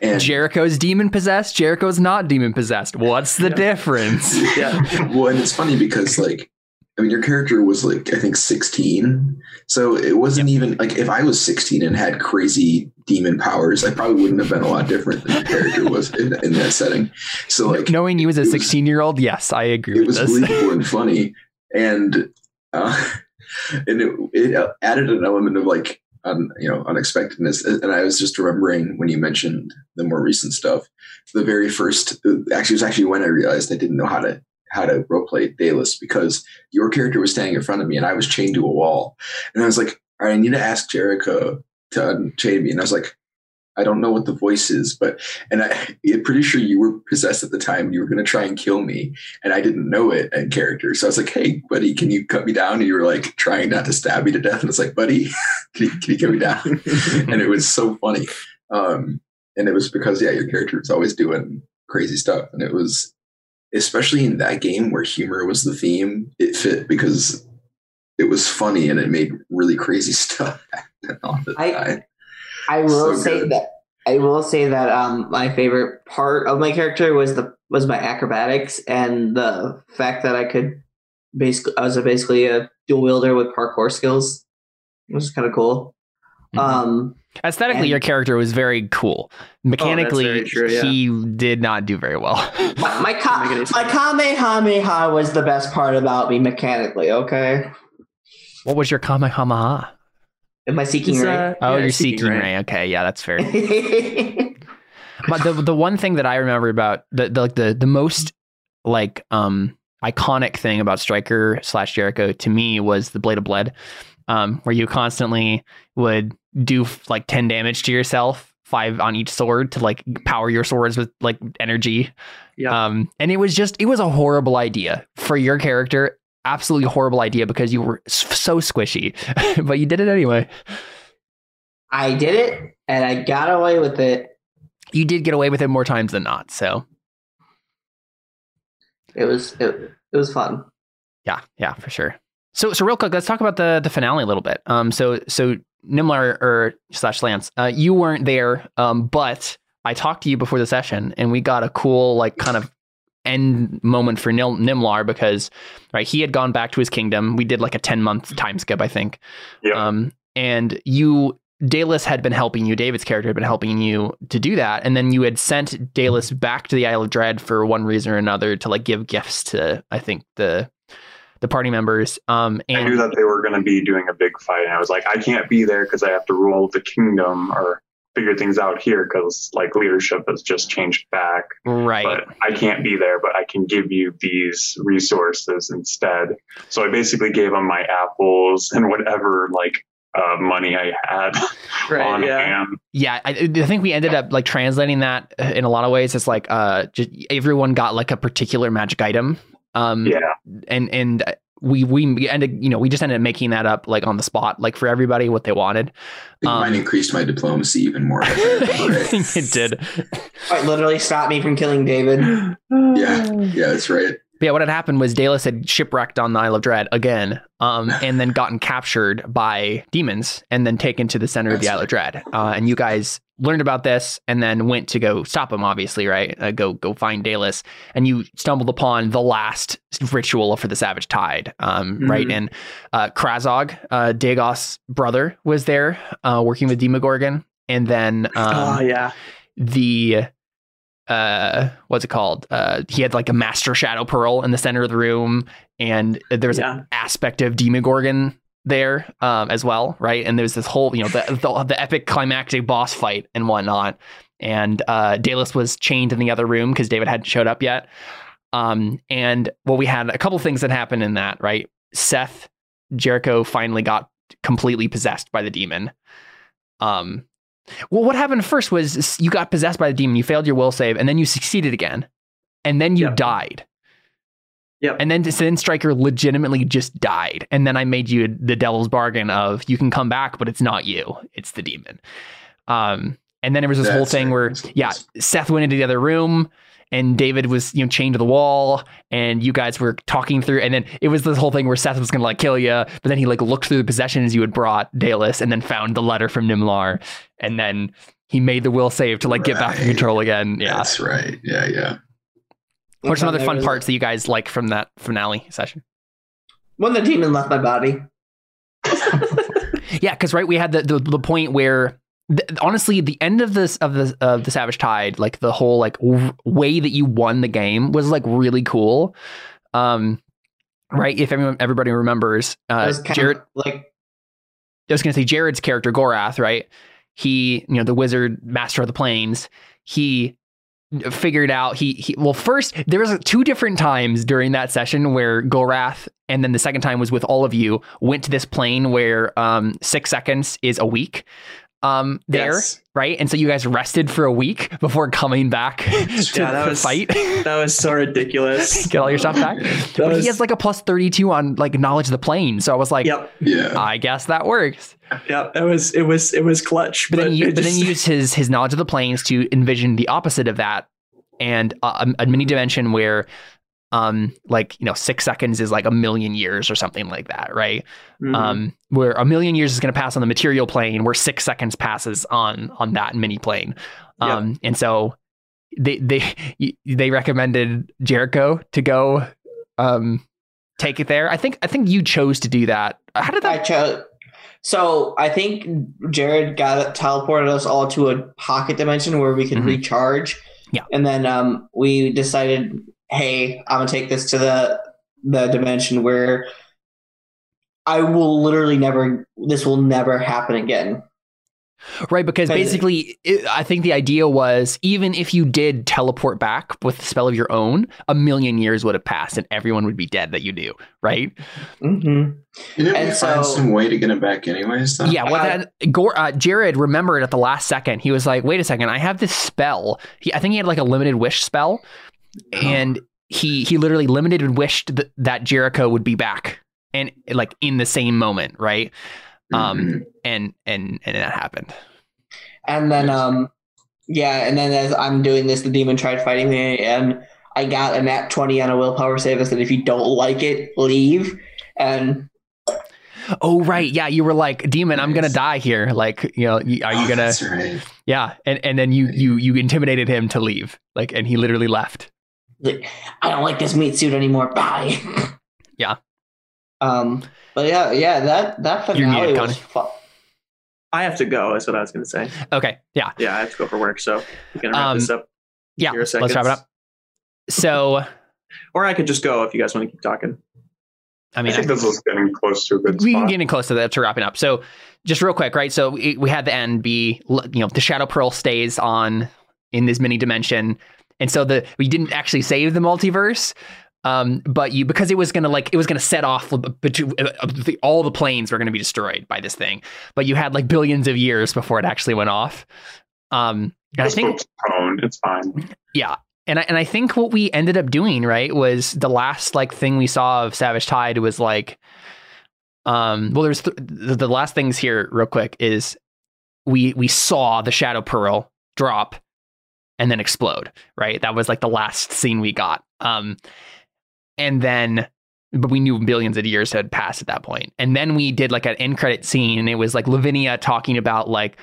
Speaker 2: And
Speaker 1: Jericho's demon possessed. Jericho's not demon possessed. What's the
Speaker 6: Yeah.
Speaker 1: difference?
Speaker 6: Yeah.
Speaker 2: well, and it's funny because like I mean, your character was like I think 16, so it wasn't even like if I was 16 and had crazy demon powers, I probably wouldn't have been a lot different than your character was in, in that setting. So like
Speaker 1: Knowing you as a 16 year old, yes, I agree
Speaker 2: it
Speaker 1: with
Speaker 2: was
Speaker 1: this.
Speaker 2: believable and funny, and uh, and it, it added an element of like un, you know unexpectedness. And I was just remembering when you mentioned the more recent stuff, the very first uh, actually it was actually when I realized I didn't know how to how to roleplay Dalus because your character was standing in front of me and I was chained to a wall, and I was like, I need to ask Jericho to unchain me, and I was like. I don't know what the voice is, but and I, I'm pretty sure you were possessed at the time. You were going to try and kill me, and I didn't know it in character. So I was like, "Hey, buddy, can you cut me down?" And you were like trying not to stab me to death, and it's like, "Buddy, can you, can you cut me down?" and it was so funny. Um, and it was because yeah, your character was always doing crazy stuff, and it was especially in that game where humor was the theme. It fit because it was funny and it made really crazy stuff happen all the
Speaker 4: I-. I will
Speaker 2: So
Speaker 4: say
Speaker 2: good.
Speaker 4: that I will say that um my favorite part of my character was the was my acrobatics and the fact that I could basically I was a, basically a dual wielder with parkour skills. It was kind of cool.
Speaker 1: Mhm.
Speaker 4: Um
Speaker 1: Aesthetically,
Speaker 4: and-
Speaker 1: your character was very cool. Mechanically,
Speaker 6: very true, yeah.
Speaker 1: he did not do very well.
Speaker 4: my my, ka-
Speaker 6: make any
Speaker 4: my kamehameha was the best part about me mechanically. Okay,
Speaker 1: what was your Kamehameha?
Speaker 4: Am I seeking
Speaker 6: It's,
Speaker 4: right?
Speaker 6: uh,
Speaker 1: Oh,
Speaker 6: yeah,
Speaker 1: you're
Speaker 6: Seeking
Speaker 1: seeking
Speaker 6: Ray.
Speaker 1: ray. Okay, yeah, that's fair. but the the one thing that I remember about the the like the the most like um iconic thing about Striker slash Jericho to me was the Blade of Blood, um, where you constantly would do like ten damage to yourself, five on each sword to like power your swords with like energy.
Speaker 6: Yeah.
Speaker 1: Um, and it was just it was a horrible idea for your character. Absolutely horrible idea because you were so squishy, but you did it anyway.
Speaker 4: I did it, and I got away with it.
Speaker 1: You did get away with it more times than not. So
Speaker 4: It was it, it was fun.
Speaker 1: Yeah, yeah, for sure. So, so real quick, let's talk about the the finale a little bit. Um, so, so Nimlar or slash Lance, uh, you weren't there, um, but I talked to you before the session, and we got a cool like kind of end moment for Nil- Nimlar because right he had gone back to his kingdom. We did like a ten month time skip, I think.
Speaker 5: Yeah.
Speaker 1: Um, and you. Dalus had been helping you. David's character had been helping you to do that, and then you had sent Dalus back to the Isle of Dread for one reason or another to like give gifts to I think the the party members. Um,
Speaker 5: I knew that they were going to be doing a big fight, and I was like, I can't be there because I have to rule the kingdom or figure things out here because like leadership has just changed back.
Speaker 1: right,
Speaker 5: But I can't be there, but I can give you these resources instead. So I basically gave them my apples and whatever like uh, money I had
Speaker 6: Right,
Speaker 5: on
Speaker 6: yeah.
Speaker 5: hand.
Speaker 1: yeah, I, I think we ended up like translating that in a lot of ways. It's like uh, just everyone got like a particular magic item. Um,
Speaker 5: Yeah.
Speaker 1: and and we we ended you know we just ended up making that up like on the spot like for everybody what they wanted.
Speaker 2: I think
Speaker 1: Um,
Speaker 2: mine increased my diplomacy even more. I remember
Speaker 1: I
Speaker 2: right.
Speaker 1: think it did.
Speaker 4: Quite literally stopped me from killing David.
Speaker 2: Yeah, yeah, that's right.
Speaker 1: But yeah, what had happened was Dallas had shipwrecked on the Isle of Dread again, um, and then gotten captured by demons and then taken to the center of the
Speaker 2: That's
Speaker 1: Isle of Dread. Uh, and you guys learned about this and then went to go stop him, obviously, right? Uh, go go find Dallas, and you stumbled upon the last ritual for the Savage Tide, um, right? And uh, Krazog, uh, Dagoth's brother, was there uh, working with Demogorgon, and then um,
Speaker 6: oh yeah.
Speaker 1: the uh what's it called? Uh he had like a master shadow pearl in the center of the room and there's
Speaker 6: Yeah.
Speaker 1: an aspect of demogorgon there um as well right? And there's this whole you know the the, the epic climactic boss fight and whatnot. And uh was chained in the other room because David hadn't showed up yet. Um and well we had a couple things that happened in that right? Seth Jericho finally got completely possessed by the demon. Um well, what happened first was you got possessed by the demon, you failed your will save, and then you succeeded again, and then you
Speaker 6: Yep.
Speaker 1: died.
Speaker 6: Yep.
Speaker 1: And then then Striker legitimately just died, and then I made you the devil's bargain of you can come back, but it's not you, it's the demon. Um, and then there was this whole thing
Speaker 2: right.
Speaker 1: where
Speaker 2: That's
Speaker 1: yeah. Seth went into the other room, and David was you know chained to the wall, and you guys were talking through, and then it was this whole thing where Seth was gonna like kill you, but then he like looked through the possessions you had brought Dallas, and then found the letter from Nimlar, and then he made the will save to like get back in control again. Yeah.
Speaker 2: That's right. Yeah, yeah.
Speaker 1: What are some other fun
Speaker 4: was-
Speaker 1: parts that you guys like from that finale session?
Speaker 4: When the demon left my body.
Speaker 1: Yeah, because right, we had the the, the point where. Th- honestly, the end of this of the of the Savage Tide, like the whole like w- way that you won the game was like really cool. Um, right? If everyone everybody remembers, uh, Jared
Speaker 4: like
Speaker 1: I was going to say Jared's character Gorath, right? He, you know, the wizard master of the plains. He figured out he, he well first there was two different times during that session where Gorath and then the second time was with all of you went to this plane where um 6 seconds is a week um there
Speaker 6: Yes.
Speaker 1: right and so you guys rested for a week before coming back to
Speaker 6: Yeah, that
Speaker 1: the
Speaker 6: was-
Speaker 1: fight
Speaker 6: That was so ridiculous.
Speaker 1: get all your stuff back
Speaker 6: That
Speaker 1: but he has like a plus 32 on like knowledge of the plane so I was like
Speaker 6: Yep.
Speaker 2: Yeah.
Speaker 1: I guess that works
Speaker 6: Yep. It was it was it was clutch.
Speaker 1: but, then you
Speaker 6: it
Speaker 1: but then
Speaker 6: just-
Speaker 1: you use his his knowledge of the planes to envision the opposite of that and a, a mini dimension where um like you know six seconds is like a million years or something like that right
Speaker 6: Mhm.
Speaker 1: um where a million years is going to pass on the material plane where six seconds passes on on that mini plane um and so they they they recommended jericho to go um take it there i think i think you chose to do that how did
Speaker 4: I
Speaker 1: that
Speaker 4: chose. So I think Jared got teleported us all to a pocket dimension where we could
Speaker 1: Mhm.
Speaker 4: recharge.
Speaker 1: Yeah.
Speaker 4: And then um, we decided, hey, I'm gonna take this to the the dimension where I will literally never. This will never happen again.
Speaker 1: Right, because
Speaker 4: Because-
Speaker 1: basically, it, I think the idea was even if you did teleport back with the spell of your own, a million years would have passed and everyone would be dead that you knew, right?
Speaker 4: Mm-hmm.
Speaker 2: You know,
Speaker 4: And
Speaker 2: we find
Speaker 4: so-
Speaker 2: some way to get him back anyways. Though.
Speaker 1: Yeah, well,
Speaker 4: Uh,
Speaker 1: that, Gore, uh, Jared remembered at the last second. He was like, "Wait a second, I have this spell." He, I think he had like a limited wish spell, and he he literally limited and wished th- that Jericho would be back and like in the same moment, right? Um,
Speaker 2: Mhm.
Speaker 1: and and and that happened.
Speaker 4: And then um, yeah, and then as I'm doing this, the demon tried fighting me, and I got a nat twenty on a willpower save that said, if you don't like it, leave. And
Speaker 1: Oh right, yeah, you were like, "Demon, I'm gonna die here." Like, you know, are you
Speaker 2: Oh,
Speaker 1: gonna?
Speaker 2: Right.
Speaker 1: Yeah, and and then you you you intimidated him to leave, like, and he literally left.
Speaker 4: Like, I don't like this meat suit anymore. Bye.
Speaker 1: Yeah.
Speaker 4: Um. But yeah, yeah. That that finale
Speaker 1: muted,
Speaker 4: was
Speaker 1: Connie.
Speaker 4: fun.
Speaker 6: I have to go. Is what I was going to say.
Speaker 1: Okay, yeah,
Speaker 6: Yeah, I have to go for work. So we can wrap
Speaker 1: Um,
Speaker 6: this up.
Speaker 1: yeah.
Speaker 6: Zero
Speaker 1: Let's wrap it up. So,
Speaker 6: Or I could just go if you guys want to keep talking.
Speaker 1: I mean,
Speaker 5: I
Speaker 1: mean,
Speaker 5: think
Speaker 1: I-
Speaker 5: this is getting close to a good
Speaker 1: we can
Speaker 5: spot.
Speaker 1: get close to that to wrapping up. So, just real quick, right? So we, we had the end be, you know, the Shadow Pearl stays on in this mini dimension, and so the we didn't actually save the multiverse. Um, but you because it was gonna like it was gonna set off between uh, the, all the planes were gonna be destroyed by this thing. But you had like billions of years before it actually went off. Um, and I think.
Speaker 5: It's fine.
Speaker 1: yeah, and I, and I think what we ended up doing right was the last like thing we saw of Savage Tide was like, um, well, there's th- the, the last things here real quick is we we saw the Shadow Pearl drop and then explode. Right, that was like the last scene we got. Um, and then but we knew billions of years had passed at that point. And then we did like an end credit scene, and it was like Lavinia talking about like,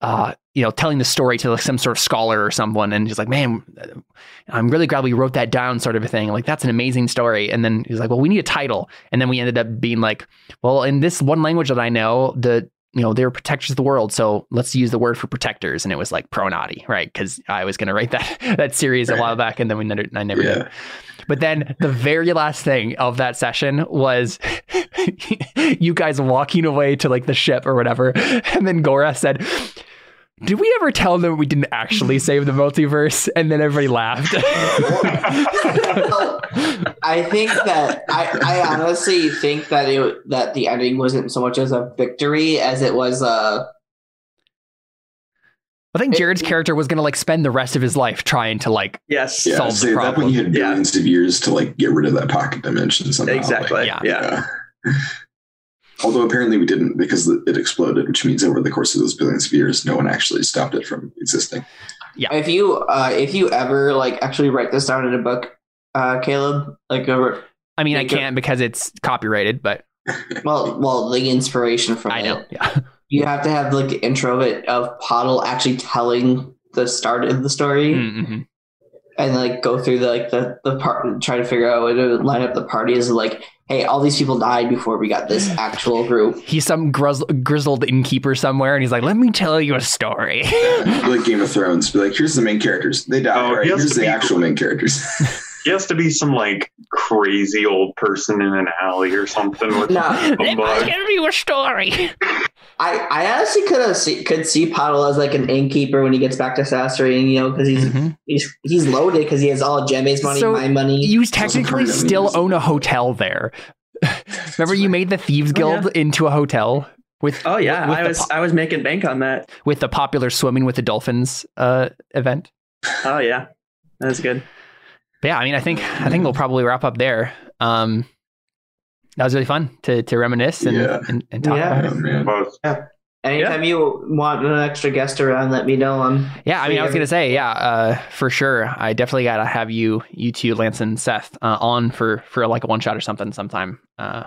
Speaker 1: uh, you know, telling the story to like some sort of scholar or someone, and he's like, "Man, I'm really glad we wrote that down," sort of a thing. Like that's an amazing story. And then he's like, "Well, we need a title." And then we ended up being like, "Well, in this one language that I know, the you know, they're protectors of the world. So let's use the word for protectors. And it was like Pronati, right? Because I was going to write that that series a while back, and then we never, I never did. But then the very last thing of that session was you guys walking away to like the ship or whatever. And then Gora said, Did we ever tell them we didn't actually save the multiverse? And then everybody laughed.
Speaker 4: Well, I think that I, I honestly think that it that the ending wasn't so much as a victory as it was a
Speaker 1: I think Jared's character was going to like spend the rest of his life trying to like,
Speaker 6: Yes.
Speaker 2: Yeah,
Speaker 1: Solve the
Speaker 2: so at that
Speaker 1: problem.
Speaker 2: point you had
Speaker 6: Yeah.
Speaker 2: billions of years to like get rid of that pocket dimension somehow. like,
Speaker 6: Exactly.
Speaker 1: Yeah.
Speaker 6: yeah.
Speaker 2: yeah. Although apparently we didn't because it exploded, which means over the course of those billions of years, no one actually stopped it from existing. Yeah.
Speaker 4: If you uh if you ever like actually write this down in a book, uh Caleb, like over
Speaker 1: I mean, I can't because it's copyrighted, but
Speaker 4: well well the inspiration from
Speaker 1: I
Speaker 4: it.
Speaker 1: know. Yeah.
Speaker 4: You have to have like the intro of it of Pottle actually telling the start of the story
Speaker 1: Mm-hmm.
Speaker 4: and like go through the like the the part try to figure out a way to line up the parties like hey all these people died before we got this actual group
Speaker 1: He's some gruz- grizzled innkeeper somewhere, and he's like, "Let me tell you a story."
Speaker 2: like Game of Thrones, be like, here's the main characters. They die.
Speaker 5: Oh,
Speaker 2: right?
Speaker 5: he
Speaker 2: Here's the
Speaker 5: be-
Speaker 2: actual main characters.
Speaker 5: He has to be some like crazy old person in an alley or something with
Speaker 4: No.
Speaker 5: a
Speaker 1: Let me tell you a story.
Speaker 4: I I honestly could have see, could see Pottle as like an innkeeper when he gets back to Sasserine, you know, because he's
Speaker 1: Mhm.
Speaker 4: he's he's loaded because he has all Jemme's money,
Speaker 1: So,
Speaker 4: my money.
Speaker 1: You technically
Speaker 2: part of it
Speaker 1: still
Speaker 2: is-
Speaker 1: own a hotel there. Remember, you made the Thieves
Speaker 6: Oh, yeah.
Speaker 1: Guild into a hotel with
Speaker 6: Oh yeah,
Speaker 1: with
Speaker 6: I
Speaker 1: the
Speaker 6: was
Speaker 1: po-
Speaker 6: I was making bank on that.
Speaker 1: with the popular swimming with the dolphins uh, event.
Speaker 6: Oh yeah, that's good.
Speaker 1: But yeah, I mean, I think I think we'll probably wrap up there. Um, that was really fun to to reminisce and
Speaker 2: Yeah.
Speaker 1: and, and talk
Speaker 4: Yeah.
Speaker 1: about
Speaker 2: oh,
Speaker 1: it.
Speaker 2: man.
Speaker 5: Both.
Speaker 4: Anytime you want an extra guest around, let me know. I'm
Speaker 1: Yeah, I mean, I was gonna say, yeah, uh, for sure. I definitely gotta have you, you two, Lance and Seth, uh, on for for like a one shot or something sometime. Uh,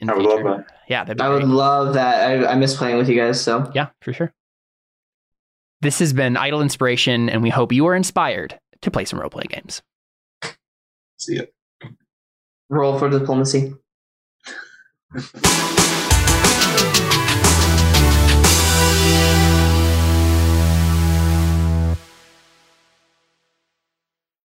Speaker 1: in
Speaker 5: I would love that.
Speaker 1: Yeah, that'd be
Speaker 4: I
Speaker 1: great.
Speaker 4: would love that. I, I miss playing with you guys. So
Speaker 1: Yeah, for sure. This has been Idle Inspiration, and we hope you are inspired to play some role play games.
Speaker 2: See ya.
Speaker 4: roll for diplomacy. thank you